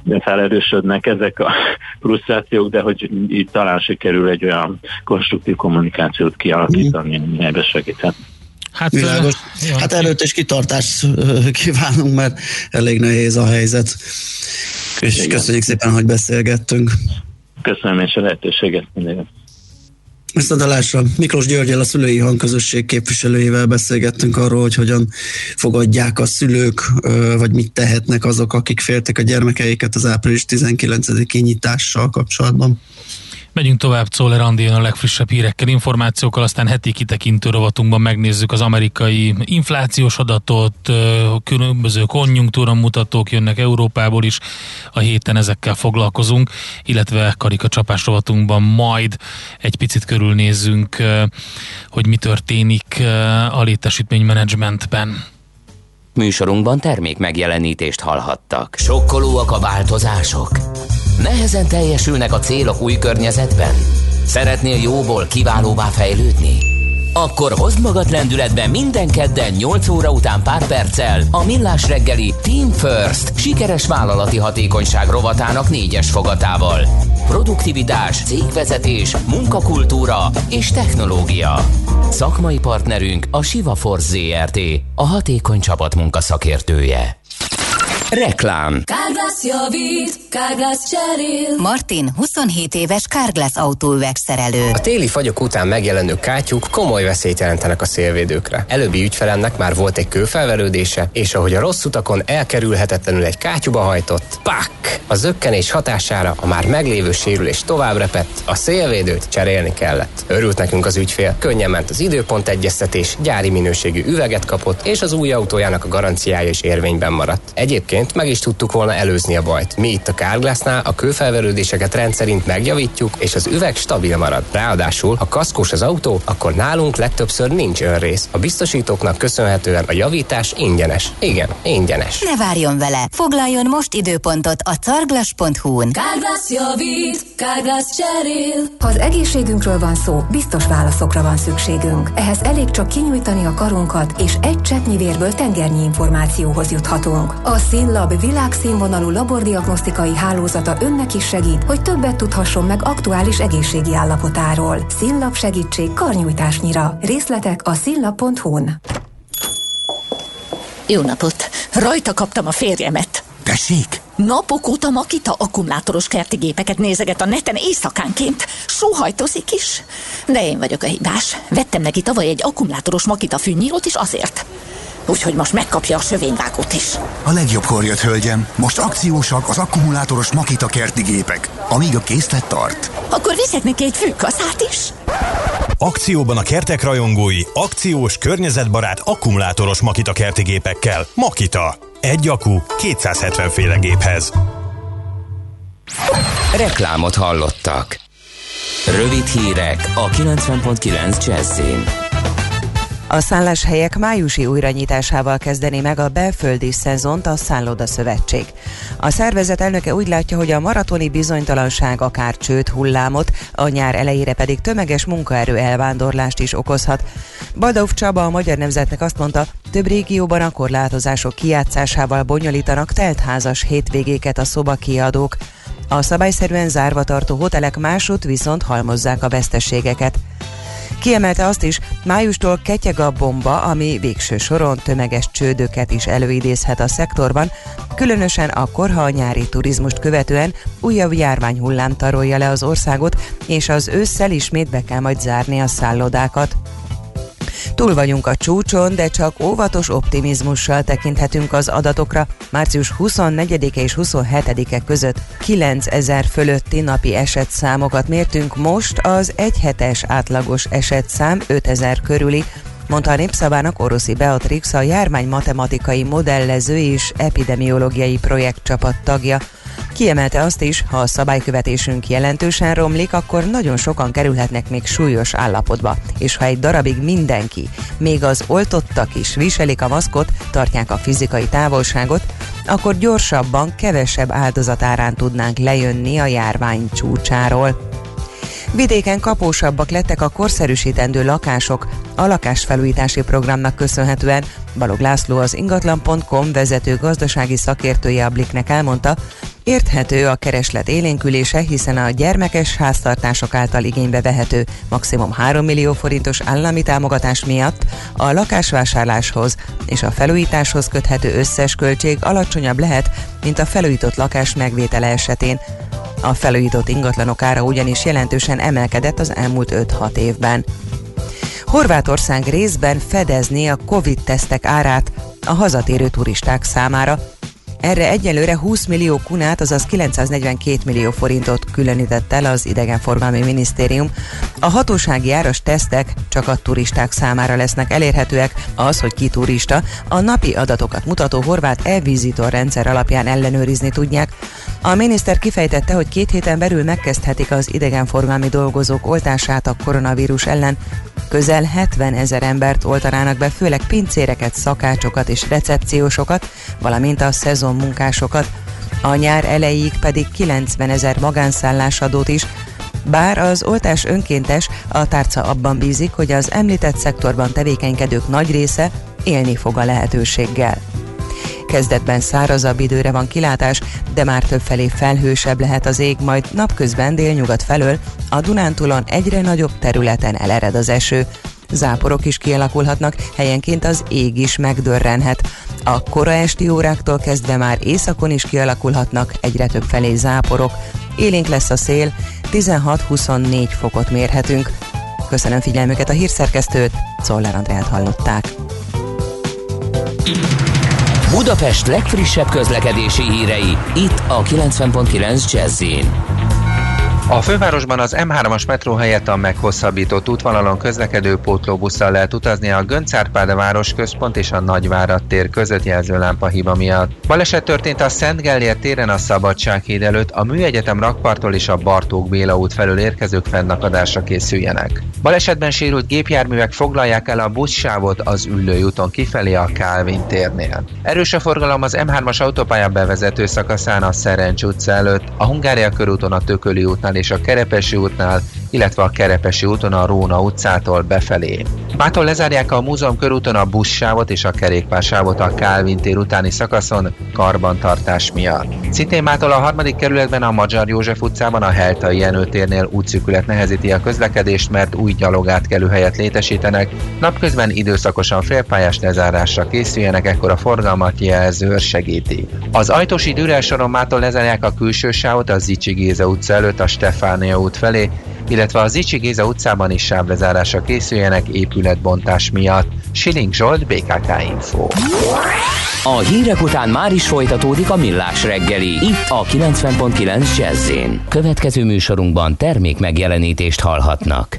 de felerősödnek ezek a frusztrációk, de hogy így talán sikerül egy olyan konstruktív kommunikációt kialakítani, ami ebbe segíthet. Hát, Világos. Hát előtt is kitartást kívánunk, mert elég nehéz a helyzet. És Igen. köszönjük szépen, hogy beszélgettünk. Köszönöm és a lehetőséget mindenki. Viszontalásra Miklós Györgyel, a szülői hangközösség képviselőjével beszélgettünk arról, hogy hogyan fogadják a szülők, vagy mit tehetnek azok, akik féltek a gyermekeiket az április 19-i nyitással kapcsolatban. Megyünk tovább, Czoller Andi a legfrissebb hírekkel, információkkal, aztán heti kitekintő rovatunkban megnézzük az amerikai inflációs adatot, különböző konjunktúra mutatók jönnek Európából is, a héten ezekkel foglalkozunk, illetve karikacsapás rovatunkban majd egy picit körülnézzünk, hogy mi történik a létesítménymenedzsmentben. Műsorunkban termék megjelenítést hallhattak. Sokkolóak a változások? Nehezen teljesülnek a célok új környezetben? Szeretnél jóból kiválóvá fejlődni? Akkor hozd magad lendületbe minden kedden 8 óra után pár perccel a Millás reggeli Team First sikeres vállalati hatékonyság rovatának négyes fogatával. Produktivitás, cégvezetés, munkakultúra és technológia. Szakmai partnerünk a Siva Force ZRT, a hatékony csapatmunka szakértője. Reklám Kárglász javít, Kárglász cserél. Martin 27 éves Kárglász autóüvegszerelő. A téli fagyok után megjelenő kátyúk komoly veszélyt jelentenek a szélvédőkre. Előbbi ügyfelemnek már volt egy kőfelverődése, és ahogy a rossz utakon elkerülhetetlenül egy kátyúba hajtott, pak! A zökkenés hatására a már meglévő sérülés tovább repett, a szélvédőt cserélni kellett. Örült nekünk az ügyfél, könnyen ment az időpont egyeztetés, gyári minőségű üveget kapott, és az új autójának a garanciája is érvényben maradt. Egyébként meg is tudtuk volna előzni a bajt. Mi itt a Carglassnál a kőfelverődéseket rendszerint megjavítjuk, és az üveg stabil marad. Ráadásul, ha kaszkós az autó, akkor nálunk legtöbbször nincs önrész. A biztosítóknak köszönhetően a javítás ingyenes. Igen, ingyenes. Ne várjon vele, foglaljon most időpontot a carglass.hu-n. Kárglász javít, Kárglász cserél. Ha az egészségünkről van szó, biztos válaszokra van szükségünk. Ehhez elég csak kinyújtani a karunkat, és egy cseppnyi vérből tengernyi információhoz juthatunk. A SINLAB világszínvonalú labordiagnosztikai hálózata önnek is segít, hogy többet tudhasson meg aktuális egészségi állapotáról. SINLAB segítség karnyújtásnyira. Részletek a sinlab.hu-n. Jó napot! Rajta kaptam a férjemet. Tessék? Napok óta Makita akkumulátoros kerti gépeket nézeget a neten éjszakánként. Sóhajtozik is. De én vagyok a hibás. Vettem neki tavaly egy akkumulátoros Makita fűnyírót is azért. Úgyhogy most megkapja a sövényvágót is. A legjobbkor jött, hölgyem. Most akciósak az akkumulátoros Makita kerti gépek, amíg a készlet tart. Akkor viszek neki egy fűkaszát is. Akcióban a kertek rajongói, akciós, környezetbarát, akkumulátoros Makita kerti gépekkel. Makita. Egy akku 270 féle géphez. Reklámot hallottak. Rövid hírek a 90.9 Jazzin. A szálláshelyek májusi újranyitásával kezdeni meg a belföldi szezont a Szálloda Szövetség. A szervezet elnöke úgy látja, hogy a maratoni bizonytalanság akár csőt hullámot, a nyár elejére pedig tömeges munkaerő elvándorlást is okozhat. Badov Csaba a Magyar Nemzetnek azt mondta, több régióban a korlátozások kijátszásával bonyolítanak teltházas hétvégéket a szobakiadók. A szabályszerűen zárva tartó hotelek másút viszont halmozzák a veszteségeket. Kiemelte azt is, májustól ketyeg a bomba, ami végső soron tömeges csődöket is előidézhet a szektorban, különösen akkor, ha a nyári turizmust követően újabb járványhullám tarolja le az országot, és az ősszel ismét be kell majd zárni a szállodákat. Túl vagyunk a csúcson, de csak óvatos optimizmussal tekinthetünk az adatokra. Március 24-e és 27-e között 9000 fölötti napi esetszámokat mértünk, most az egyhetes átlagos esetszám 5000 körüli, mondta a Népszabának Oroszi Beatrix, a járvány matematikai modellező és epidemiológiai projektcsapat tagja. Kiemelte azt is, ha a szabálykövetésünk jelentősen romlik, akkor nagyon sokan kerülhetnek még súlyos állapotba. És ha egy darabig mindenki, még az oltottak is viselik a maszkot, tartják a fizikai távolságot, akkor gyorsabban, kevesebb áldozatárán tudnánk lejönni a járvány csúcsáról. Vidéken kapósabbak lettek a korszerűsítendő lakások a lakásfelújítási programnak köszönhetően. Balog László az ingatlan.com vezető gazdasági szakértője a Bliknek elmondta, Érthető a kereslet élénkülése, hiszen a gyermekes háztartások által igénybe vehető maximum 3 millió forintos állami támogatás miatt a lakásvásárláshoz és a felújításhoz köthető összes költség alacsonyabb lehet, mint a felújított lakás megvétele esetén. A felújított ingatlanok ára ugyanis jelentősen emelkedett az elmúlt 5-6 évben. Horvátország részben fedezni a Covid-tesztek árát a hazatérő turisták számára, erre egyelőre 20 millió kunát, azaz 942 millió forintot különített el az idegenforgalmi minisztérium. A hatósági áras tesztek csak a turisták számára lesznek elérhetőek. Az, hogy ki turista, a napi adatokat mutató horvát e-vizitor rendszer alapján ellenőrizni tudják. A miniszter kifejtette, hogy két héten belül megkezdhetik az idegenforgalmi dolgozók oltását a koronavírus ellen. Közel 70 ezer embert oltanának be, főleg pincéreket, szakácsokat és recepciósokat, valamint a szezon munkásokat. A nyár elejéig pedig 90 ezer magánszállásadót is, bár az oltás önkéntes, a tárca abban bízik, hogy az említett szektorban tevékenykedők nagy része élni fog a lehetőséggel. Kezdetben szárazabb időre van kilátás, de már többfelé felhősebb lehet az ég, majd napközben délnyugat felől a Dunántúlon egyre nagyobb területen elered az eső. Záporok is kialakulhatnak, helyenként az ég is megdörrenhet. A kora esti óráktól kezdve már északon is kialakulhatnak egyre több felé záporok. Élénk lesz a szél, 16-24 fokot mérhetünk. Köszönöm figyelmüket a hírszerkesztőt, Czoller Andrát hallották. Budapest legfrissebb közlekedési hírei, itt a 90.9 jazz a fővárosban az M3-as metró helyett a meghosszabbított útvonalon közlekedő pótlóbusszal lehet utazni a Göncárpád város központ és a Nagyvárad tér között jelzőlámpa hiba miatt. Baleset történt a Szent Gellért téren a Szabadsághíd előtt, a Műegyetem rakpartól és a Bartók Béla út felől érkezők fennakadásra készüljenek. Balesetben sérült gépjárművek foglalják el a buszsávot az Üllői úton kifelé a Kálvin térnél. Erős a forgalom az M3-as autópálya bevezető szakaszán a Szerencs utca előtt, a Hungária körúton a Tököli útnál és a Kerepesi útnál, illetve a Kerepesi úton a Róna utcától befelé. Mától lezárják a múzeum körúton a buszsávot és a kerékpársávot a Kálvin tér utáni szakaszon karbantartás miatt. Szintén mától a harmadik kerületben a Magyar József utcában a Heltai Jenő térnél útszűkület nehezíti a közlekedést, mert új gyalogátkelő helyet létesítenek. Napközben időszakosan félpályás lezárásra készüljenek, ekkor a forgalmat jelzőr segíti. Az Ajtosi Dürel soron mától lezárják a külső sávot a Zicsi Géza utca előtt a Stefánia út felé, illetve a Zicsi Géza utcában is sávlezárásra készüljenek épületbontás miatt. Siling Zsolt, BKK Info. A hírek után már is folytatódik a millás reggeli, itt a 90.9 jazz Következő műsorunkban termék megjelenítést hallhatnak.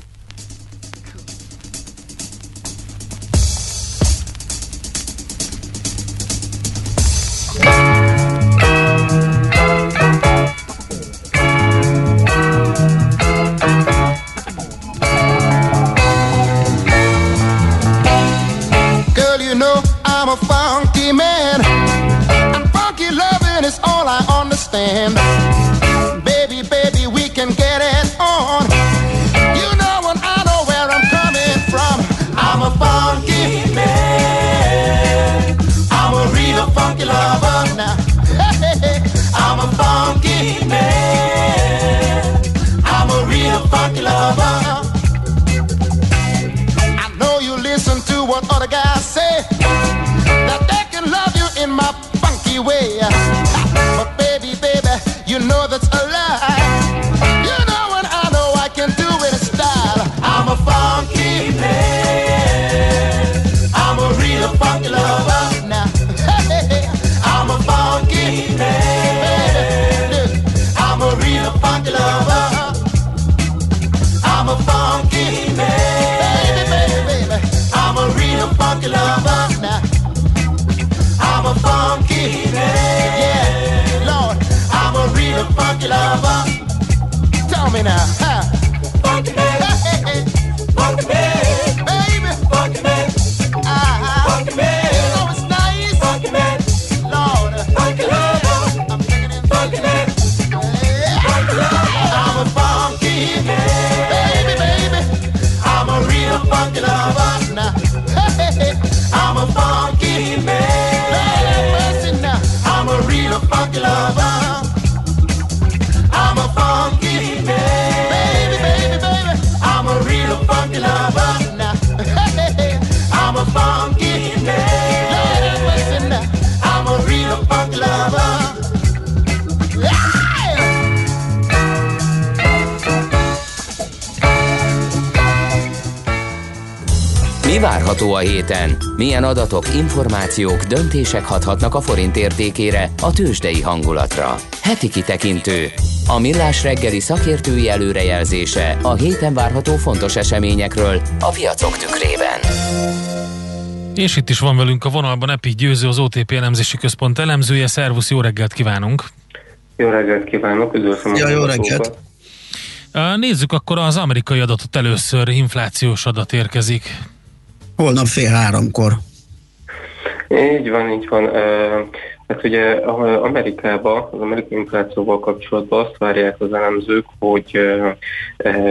Héten? Milyen adatok, információk, döntések hathatnak a forint értékére, a tőzsdei hangulatra? Heti kitekintő. A millás reggeli szakértői előrejelzése a héten várható fontos eseményekről a piacok tükrében. És itt is van velünk a vonalban Epi Győző, az OTP elemzési központ elemzője. Szervusz, jó reggelt kívánunk! Jó reggelt kívánok, üdvözlöm Ja, a jó reggelt. Nézzük akkor az amerikai adatot először, inflációs adat érkezik. Holnap fél háromkor. Így van, így van. Hát ugye Amerikában, az amerikai inflációval kapcsolatban azt várják az elemzők, hogy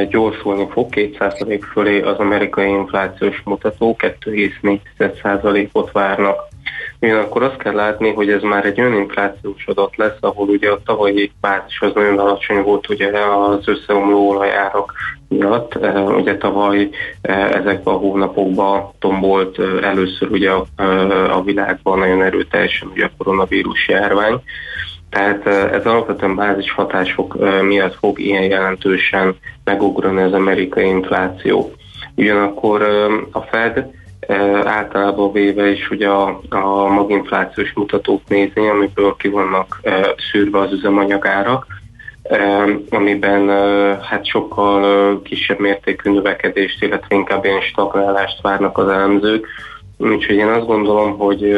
gyorsulni fog 2% fölé az amerikai inflációs mutató, 2,4%-ot várnak. Ugyanakkor azt kell látni, hogy ez már egy olyan inflációs adat lesz, ahol ugye a tavalyi bázis az nagyon alacsony volt ugye az összeomló olajárak miatt. Eh, Ugye tavaly eh, ezekben a hónapokban tombolt eh, először ugye a, a világban nagyon erőteljesen ugye a koronavírus járvány. Tehát eh, ez alapvetően bázis hatások miatt fog ilyen jelentősen megugrani az amerikai infláció. Ugyanakkor a Fed általában véve is ugye a, a maginflációs mutatót nézni, amiből ki vannak szűrve az üzemanyagárak, amiben hát sokkal kisebb mértékű növekedést, illetve inkább ilyen stagnálást várnak az elemzők. Úgyhogy én azt gondolom, hogy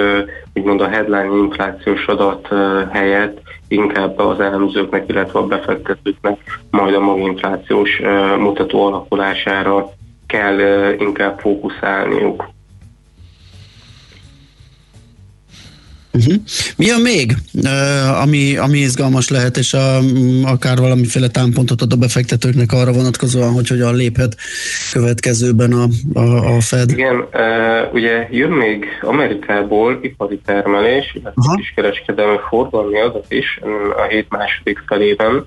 úgymond a headline inflációs adat helyett inkább az elemzőknek, illetve a befektetőknek majd a maginflációs mutató alakulására kell inkább fókuszálniuk. Uh-huh. Mi a még, uh, ami, ami izgalmas lehet, és a, m, akár valamiféle támpontot ad a befektetőknek arra vonatkozóan, hogy hogyan léphet következőben a, a, a Fed? Igen, uh, ugye jön még Amerikából ipari termelés, illetve kiskereskedelmi forgalmi adat is mm, a hét második felében.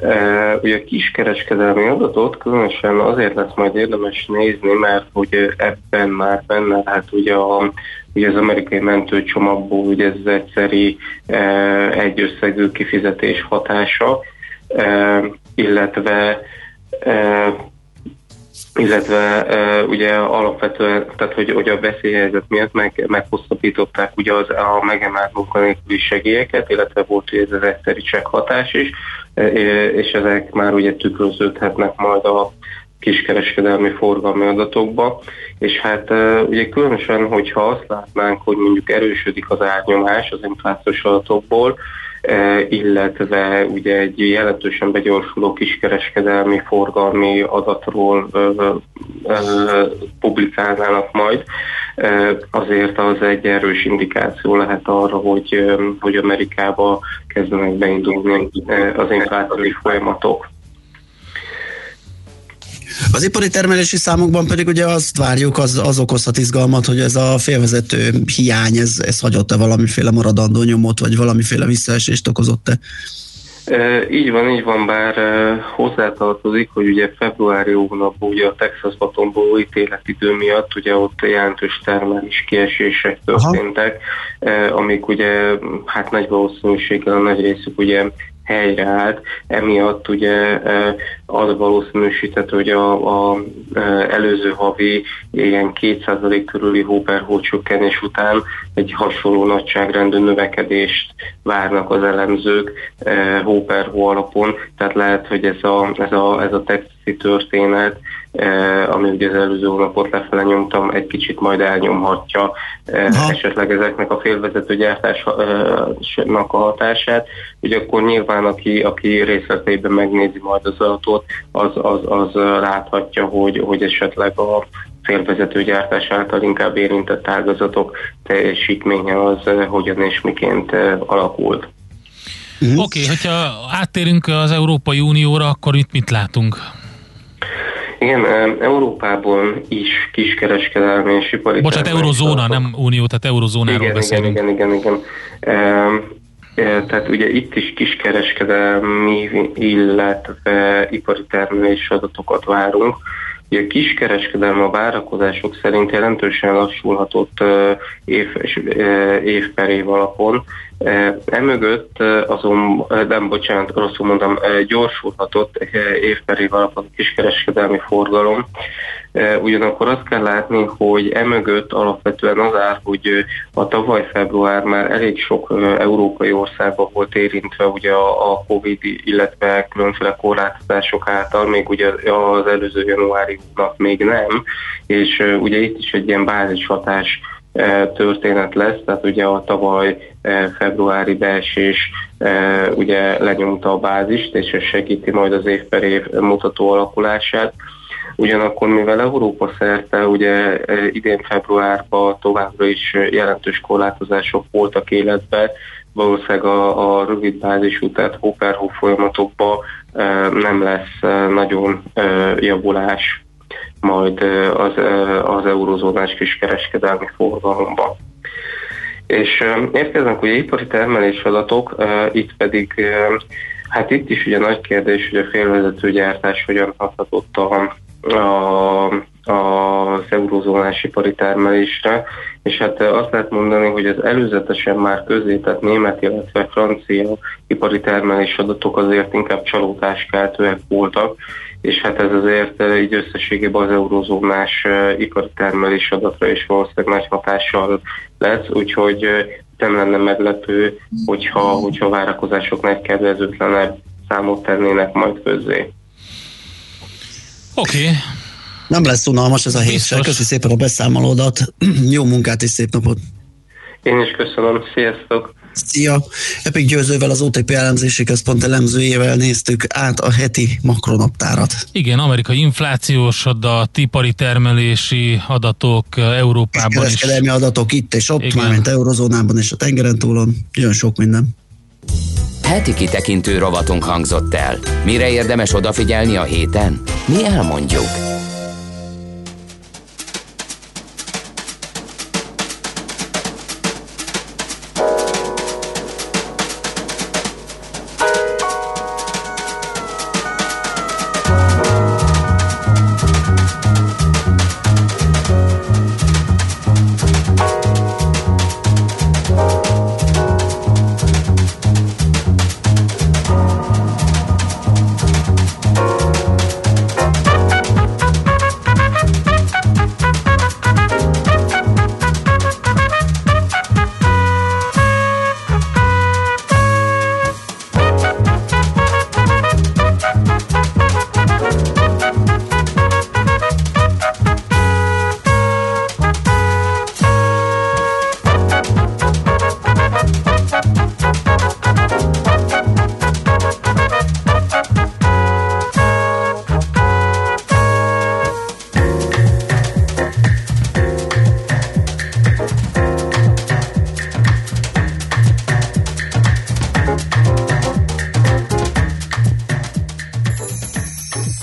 Uh, ugye a kiskereskedelmi adatot különösen azért lesz majd érdemes nézni, mert hogy ebben már benne hát ugye, a, ugye az amerikai mentőcsomagból ugye ez egyszeri uh, egy összegű kifizetés hatása, uh, illetve uh, illetve ugye alapvetően, tehát hogy, hogy a veszélyhelyzet miatt meg, meghosszabbították ugye az, a megemelt munkanélküli segélyeket, illetve volt ugye ez az egyszeri csekk hatás is, és ezek már ugye tükröződhetnek majd a kiskereskedelmi forgalmi adatokba, és hát ugye különösen, hogyha azt látnánk, hogy mondjuk erősödik az árnyomás az inflációs adatokból, illetve ugye egy jelentősen begyorsuló kiskereskedelmi forgalmi adatról publikálnának majd, azért az egy erős indikáció lehet arra, hogy, hogy Amerikába kezdenek beindulni az inflációs folyamatok. Az ipari termelési számokban pedig ugye azt várjuk, az, az okozhat izgalmat, hogy ez a félvezető hiány, ez, ez hagyott-e valamiféle maradandó nyomot, vagy valamiféle visszaesést okozott-e? E, így van, így van, bár e, hozzátartozik, hogy ugye februári hónapban ugye a Texas batonból ítéletidő miatt ugye ott jelentős termelés kiesések történtek, e, amik ugye hát nagy valószínűséggel a nagy részük ugye helyreállt, emiatt ugye e, az valószínűsíthető, hogy a, a e, előző havi ilyen 2% körüli hóperhó csökkenés után egy hasonló nagyságrendű növekedést várnak az elemzők e, hóperhó alapon, tehát lehet, hogy ez a, ez a, ez a texasi történet ami ugye az előző hónapot lefele nyomtam, egy kicsit majd elnyomhatja eh, esetleg ezeknek a félvezető gyártásnak a hatását. Ugye akkor nyilván, aki, aki részleteiben megnézi majd az adatot, az, az, az láthatja, hogy, hogy esetleg a félvezető gyártás által inkább érintett ágazatok teljesítménye az eh, hogyan és miként alakult. Oké, okay, hogyha áttérünk az Európai Unióra, akkor itt mit látunk? Igen, Európából is kiskereskedelmi és ipari... Bocsánat, eurozóna, nem unió, tehát eurozónáról igen, beszélünk. Igen, igen, igen, igen. Tehát ugye itt is kiskereskedelmi, illetve ipari termelés adatokat várunk. Ugye a kiskereskedelmi a várakozások szerint jelentősen lassulhatott év, év per év alapon, Emögött azon, nem bocsánat, rosszul mondom, gyorsulhatott év per év alapon kiskereskedelmi forgalom. Ugyanakkor azt kell látni, hogy emögött alapvetően az áll, hogy a tavaly február már elég sok európai országban volt érintve ugye a Covid, illetve különféle korlátozások által, még ugye az előző januári hónap még nem, és ugye itt is egy ilyen bázishatás történet lesz, tehát ugye a tavaly februári beesés ugye lenyomta a bázist, és ez segíti majd az év per év mutató alakulását. Ugyanakkor, mivel Európa szerte ugye idén februárban továbbra is jelentős korlátozások voltak életben, valószínűleg a, a rövid bázisú, tehát hó folyamatokban nem lesz nagyon javulás majd az, az eurozónás kiskereskedelmi forgalomba. És érkeznek ugye ipari termelés adatok, itt pedig, hát itt is ugye nagy kérdés, hogy a félvezető gyártás hogyan hathatott a, a, az eurozónás ipari termelésre, és hát azt lehet mondani, hogy az előzetesen már közzétett német, illetve francia ipari termelés adatok azért inkább csalódáskeltőek voltak, és hát ez azért eh, így összességében az eurozónás eh, ipari termelés adatra is valószínűleg nagy hatással lesz, úgyhogy eh, nem lenne meglepő, hogyha, hogyha várakozások nagy kedvezőtlenebb számot tennének majd közzé. Oké. Okay. Nem lesz unalmas ez a hét Köszönöm szépen a beszámolódat. Jó munkát és szép napot. Én is köszönöm. Sziasztok! Szia! Epic Győzővel az OTP elemzési központ elemzőjével néztük át a heti makronaptárat. Igen, amerikai inflációs adat, ipari termelési adatok Európában is. Kereskedelmi adatok itt és ott, mármint eurozónában és a tengeren túlon. Jön sok minden. Heti kitekintő rovatunk hangzott el. Mire érdemes odafigyelni a héten? Mi elmondjuk.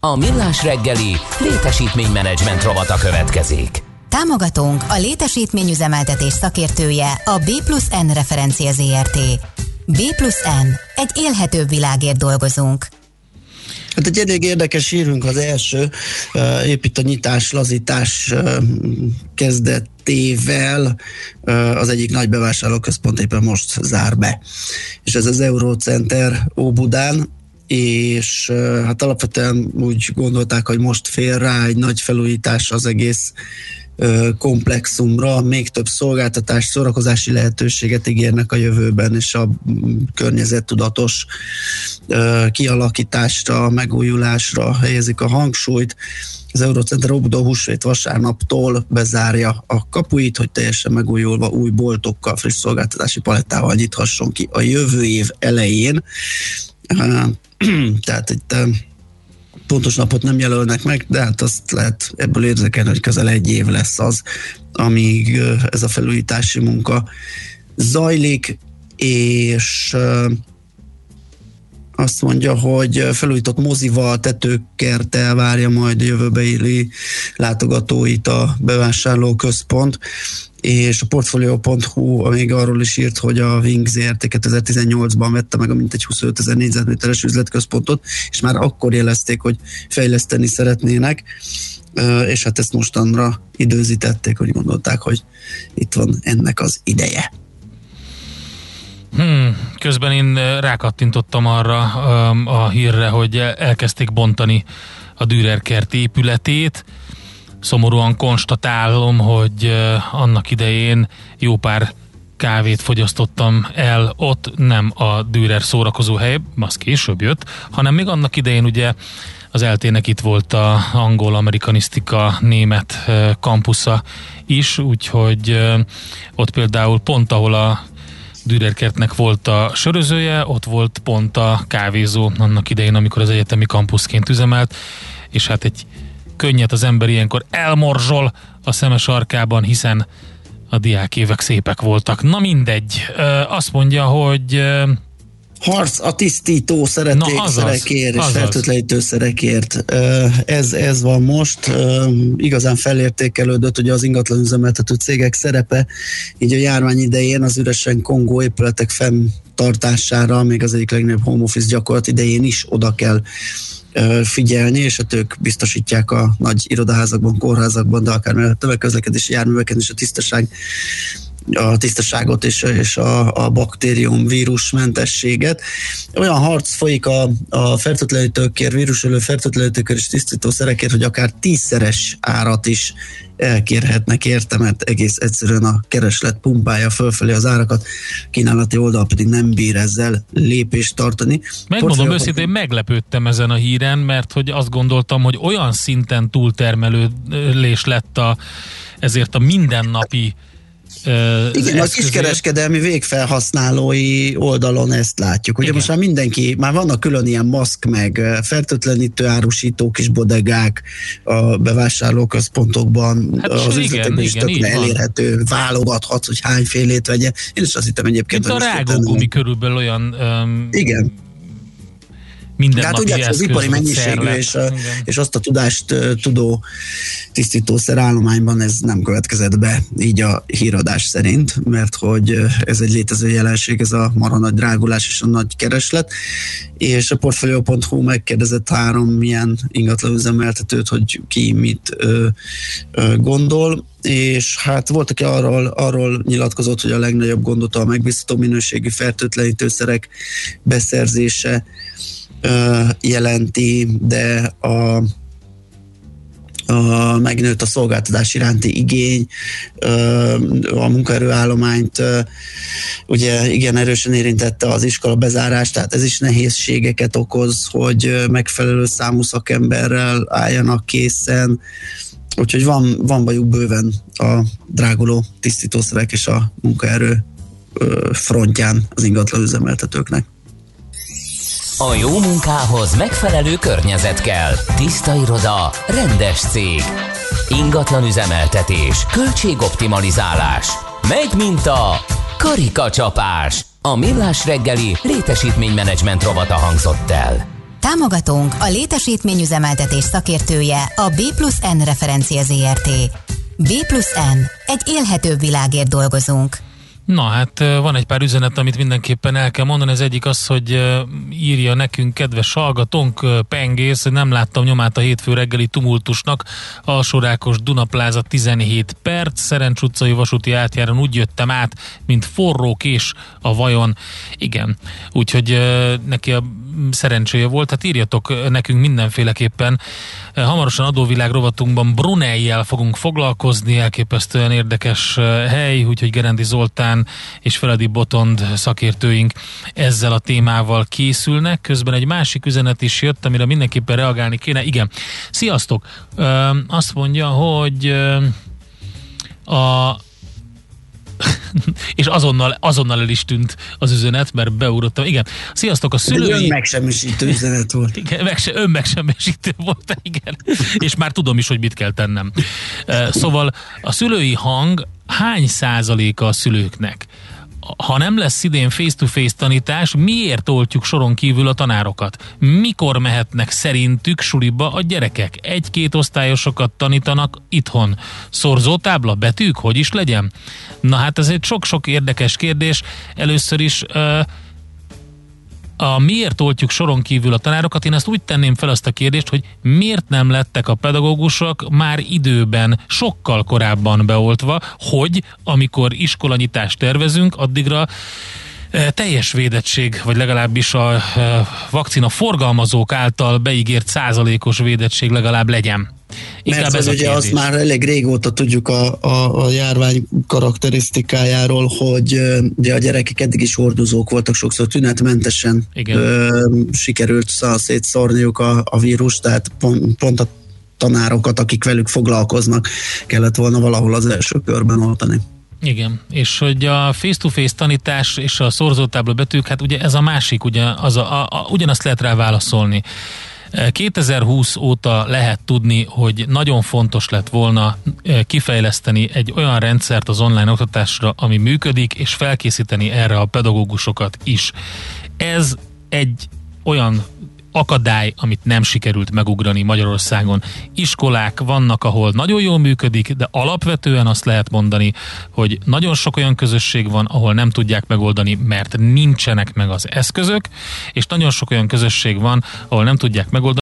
A millás reggeli létesítménymenedzsment rovata következik. Támogatónk a létesítményüzemeltetés szakértője a B plusz N referencia ZRT. B plusz N. Egy élhetőbb világért dolgozunk. Hát egy elég érdekes hírünk az első, uh, épp itt a nyitás, lazítás uh, kezdetével uh, az egyik nagy bevásárlóközpont éppen most zár be. És ez az Eurocenter Óbudán, és hát alapvetően úgy gondolták, hogy most fél rá egy nagy felújítás az egész komplexumra, még több szolgáltatás, szórakozási lehetőséget ígérnek a jövőben, és a környezettudatos kialakításra, megújulásra helyezik a hangsúlyt. Az Eurocenter Óbudó húsvét vasárnaptól bezárja a kapuit, hogy teljesen megújulva új boltokkal, friss szolgáltatási palettával nyithasson ki a jövő év elején. Tehát itt pontos napot nem jelölnek meg, de hát azt lehet ebből érzékelni, hogy közel egy év lesz az, amíg ez a felújítási munka zajlik, és azt mondja, hogy felújított mozival, tetőkertel várja majd jövőbeli látogatóit a bevásárlóközpont, és a Portfolio.hu még arról is írt, hogy a Wings ZRT 2018-ban vette meg a mintegy 25 ezer négyzetméteres üzletközpontot, és már akkor jelezték, hogy fejleszteni szeretnének, és hát ezt mostanra időzítették, hogy gondolták, hogy itt van ennek az ideje. Hmm, közben én rákattintottam arra a hírre, hogy elkezdték bontani a Dürer kert épületét, szomorúan konstatálom, hogy annak idején jó pár kávét fogyasztottam el ott, nem a Dürer szórakozó hely, az később jött, hanem még annak idején ugye az eltének itt volt a angol-amerikanisztika német kampusza is, úgyhogy ott például pont ahol a Dürerkertnek volt a sörözője, ott volt pont a kávézó annak idején, amikor az egyetemi kampuszként üzemelt, és hát egy könnyet az ember ilyenkor elmorzsol a szemes arkában, hiszen a diák évek szépek voltak. Na mindegy, azt mondja, hogy harc a tisztító szereték Na, szerekért és fertőtlenítő szerekért. Ez, ez van most. Igazán felértékelődött ugye az ingatlan üzemeltető cégek szerepe, így a járvány idején az üresen kongó épületek fenntartására, még az egyik legnagyobb home office gyakorlat idején is oda kell figyelni, és hát ők biztosítják a nagy irodaházakban, kórházakban, de akár a tömegközlekedési járműveken is a tisztaság a tisztaságot és, és a, a baktérium vírusmentességet. Olyan harc folyik a, a fertőtlenítőkért, vírusölő fertőtlenítőkért és tisztítószerekért, hogy akár tízszeres árat is elkérhetnek érte, mert egész egyszerűen a kereslet pumpálja fölfelé az árakat, kínálati oldal pedig nem bír ezzel lépést tartani. Megmondom őszintén, meglepődtem ezen a híren, mert hogy azt gondoltam, hogy olyan szinten túltermelődés lett a, ezért a mindennapi Igen, a kiskereskedelmi végfelhasználói oldalon ezt látjuk. Ugye Igen. most már mindenki, már vannak külön ilyen maszk, meg fertőtlenítő árusítók is bodegák a bevásárlóközpontokban, hát az üzletekben is tök elérhető, van. válogathatsz, hogy hányfélét vegye. Én is azt hittem egyébként. Mint a rágógumi körülbelül olyan um, Igen minden hát ugye az ipari mennyiségű és, a, és azt a tudást tudó tisztítószer állományban ez nem következett be, így a híradás szerint, mert hogy ez egy létező jelenség, ez a mara nagy drágulás és a nagy kereslet, és a Portfolio.hu megkérdezett három milyen ingatlan üzemeltetőt, hogy ki mit ö, ö, gondol, és hát volt, aki arról, arról nyilatkozott, hogy a legnagyobb gondot a megbízható minőségű fertőtlenítőszerek beszerzése jelenti, de a a, megnőtt a szolgáltatás iránti igény, a munkaerőállományt ugye igen erősen érintette az iskola bezárás, tehát ez is nehézségeket okoz, hogy megfelelő számú szakemberrel álljanak készen, Úgyhogy van, van bajuk bőven a dráguló tisztítószerek és a munkaerő frontján az ingatlan üzemeltetőknek. A jó munkához megfelelő környezet kell. Tiszta iroda, rendes cég. Ingatlan üzemeltetés, költségoptimalizálás. Megy mint a karikacsapás. A millás reggeli létesítménymenedzsment rovata hangzott el. Támogatónk a létesítményüzemeltetés szakértője a B plusz N referencia ZRT. B plusz N. Egy élhetőbb világért dolgozunk. Na hát van egy pár üzenet, amit mindenképpen el kell mondani. Az egyik az, hogy írja nekünk kedves hallgatónk, Pengész, nem láttam nyomát a hétfő reggeli tumultusnak. Alsórákos Dunapláza 17 perc, Szerencs utcai vasúti átjáron úgy jöttem át, mint forró kés a vajon. Igen, úgyhogy neki a szerencséje volt, hát írjatok nekünk mindenféleképpen. Hamarosan adóvilág rovatunkban Brunei-jel fogunk foglalkozni, elképesztően érdekes hely, úgyhogy Gerendi Zoltán és Feledi Botond szakértőink ezzel a témával készülnek. Közben egy másik üzenet is jött, amire mindenképpen reagálni kéne. Igen, sziasztok! Azt mondja, hogy a és azonnal, azonnal el is tűnt az üzenet, mert beugrottam. Igen, sziasztok, a szülői... Egy önmegsemmisítő üzenet volt. Igen, megse, önmegsemmisítő volt, igen. És már tudom is, hogy mit kell tennem. Szóval a szülői hang hány százaléka a szülőknek? Ha nem lesz idén face-to-face tanítás, miért oltjuk soron kívül a tanárokat? Mikor mehetnek szerintük suliba a gyerekek? Egy-két osztályosokat tanítanak itthon. Szorzótábla, betűk, hogy is legyen? Na hát ez egy sok-sok érdekes kérdés. Először is uh, a miért oltjuk soron kívül a tanárokat, én ezt úgy tenném fel azt a kérdést, hogy miért nem lettek a pedagógusok már időben, sokkal korábban beoltva, hogy amikor iskolanyitást tervezünk, addigra teljes védettség, vagy legalábbis a e, vakcina forgalmazók által beígért százalékos védettség legalább legyen. Inkább Mert ez ugye kérdés. azt már elég régóta tudjuk a, a, a járvány karakterisztikájáról, hogy ugye a gyerekek eddig is hordozók voltak, sokszor tünetmentesen Igen. Ö, sikerült szétszórniuk a, a vírus, tehát pont, pont a tanárokat, akik velük foglalkoznak, kellett volna valahol az első körben oltani. Igen, és hogy a face-to-face tanítás és a szorzótábla betűk, hát ugye ez a másik, ugye az a, a, a, ugyanazt lehet rá válaszolni. 2020 óta lehet tudni, hogy nagyon fontos lett volna eh, kifejleszteni egy olyan rendszert az online oktatásra, ami működik, és felkészíteni erre a pedagógusokat is. Ez egy olyan akadály, amit nem sikerült megugrani Magyarországon. Iskolák vannak, ahol nagyon jól működik, de alapvetően azt lehet mondani, hogy nagyon sok olyan közösség van, ahol nem tudják megoldani, mert nincsenek meg az eszközök, és nagyon sok olyan közösség van, ahol nem tudják megoldani,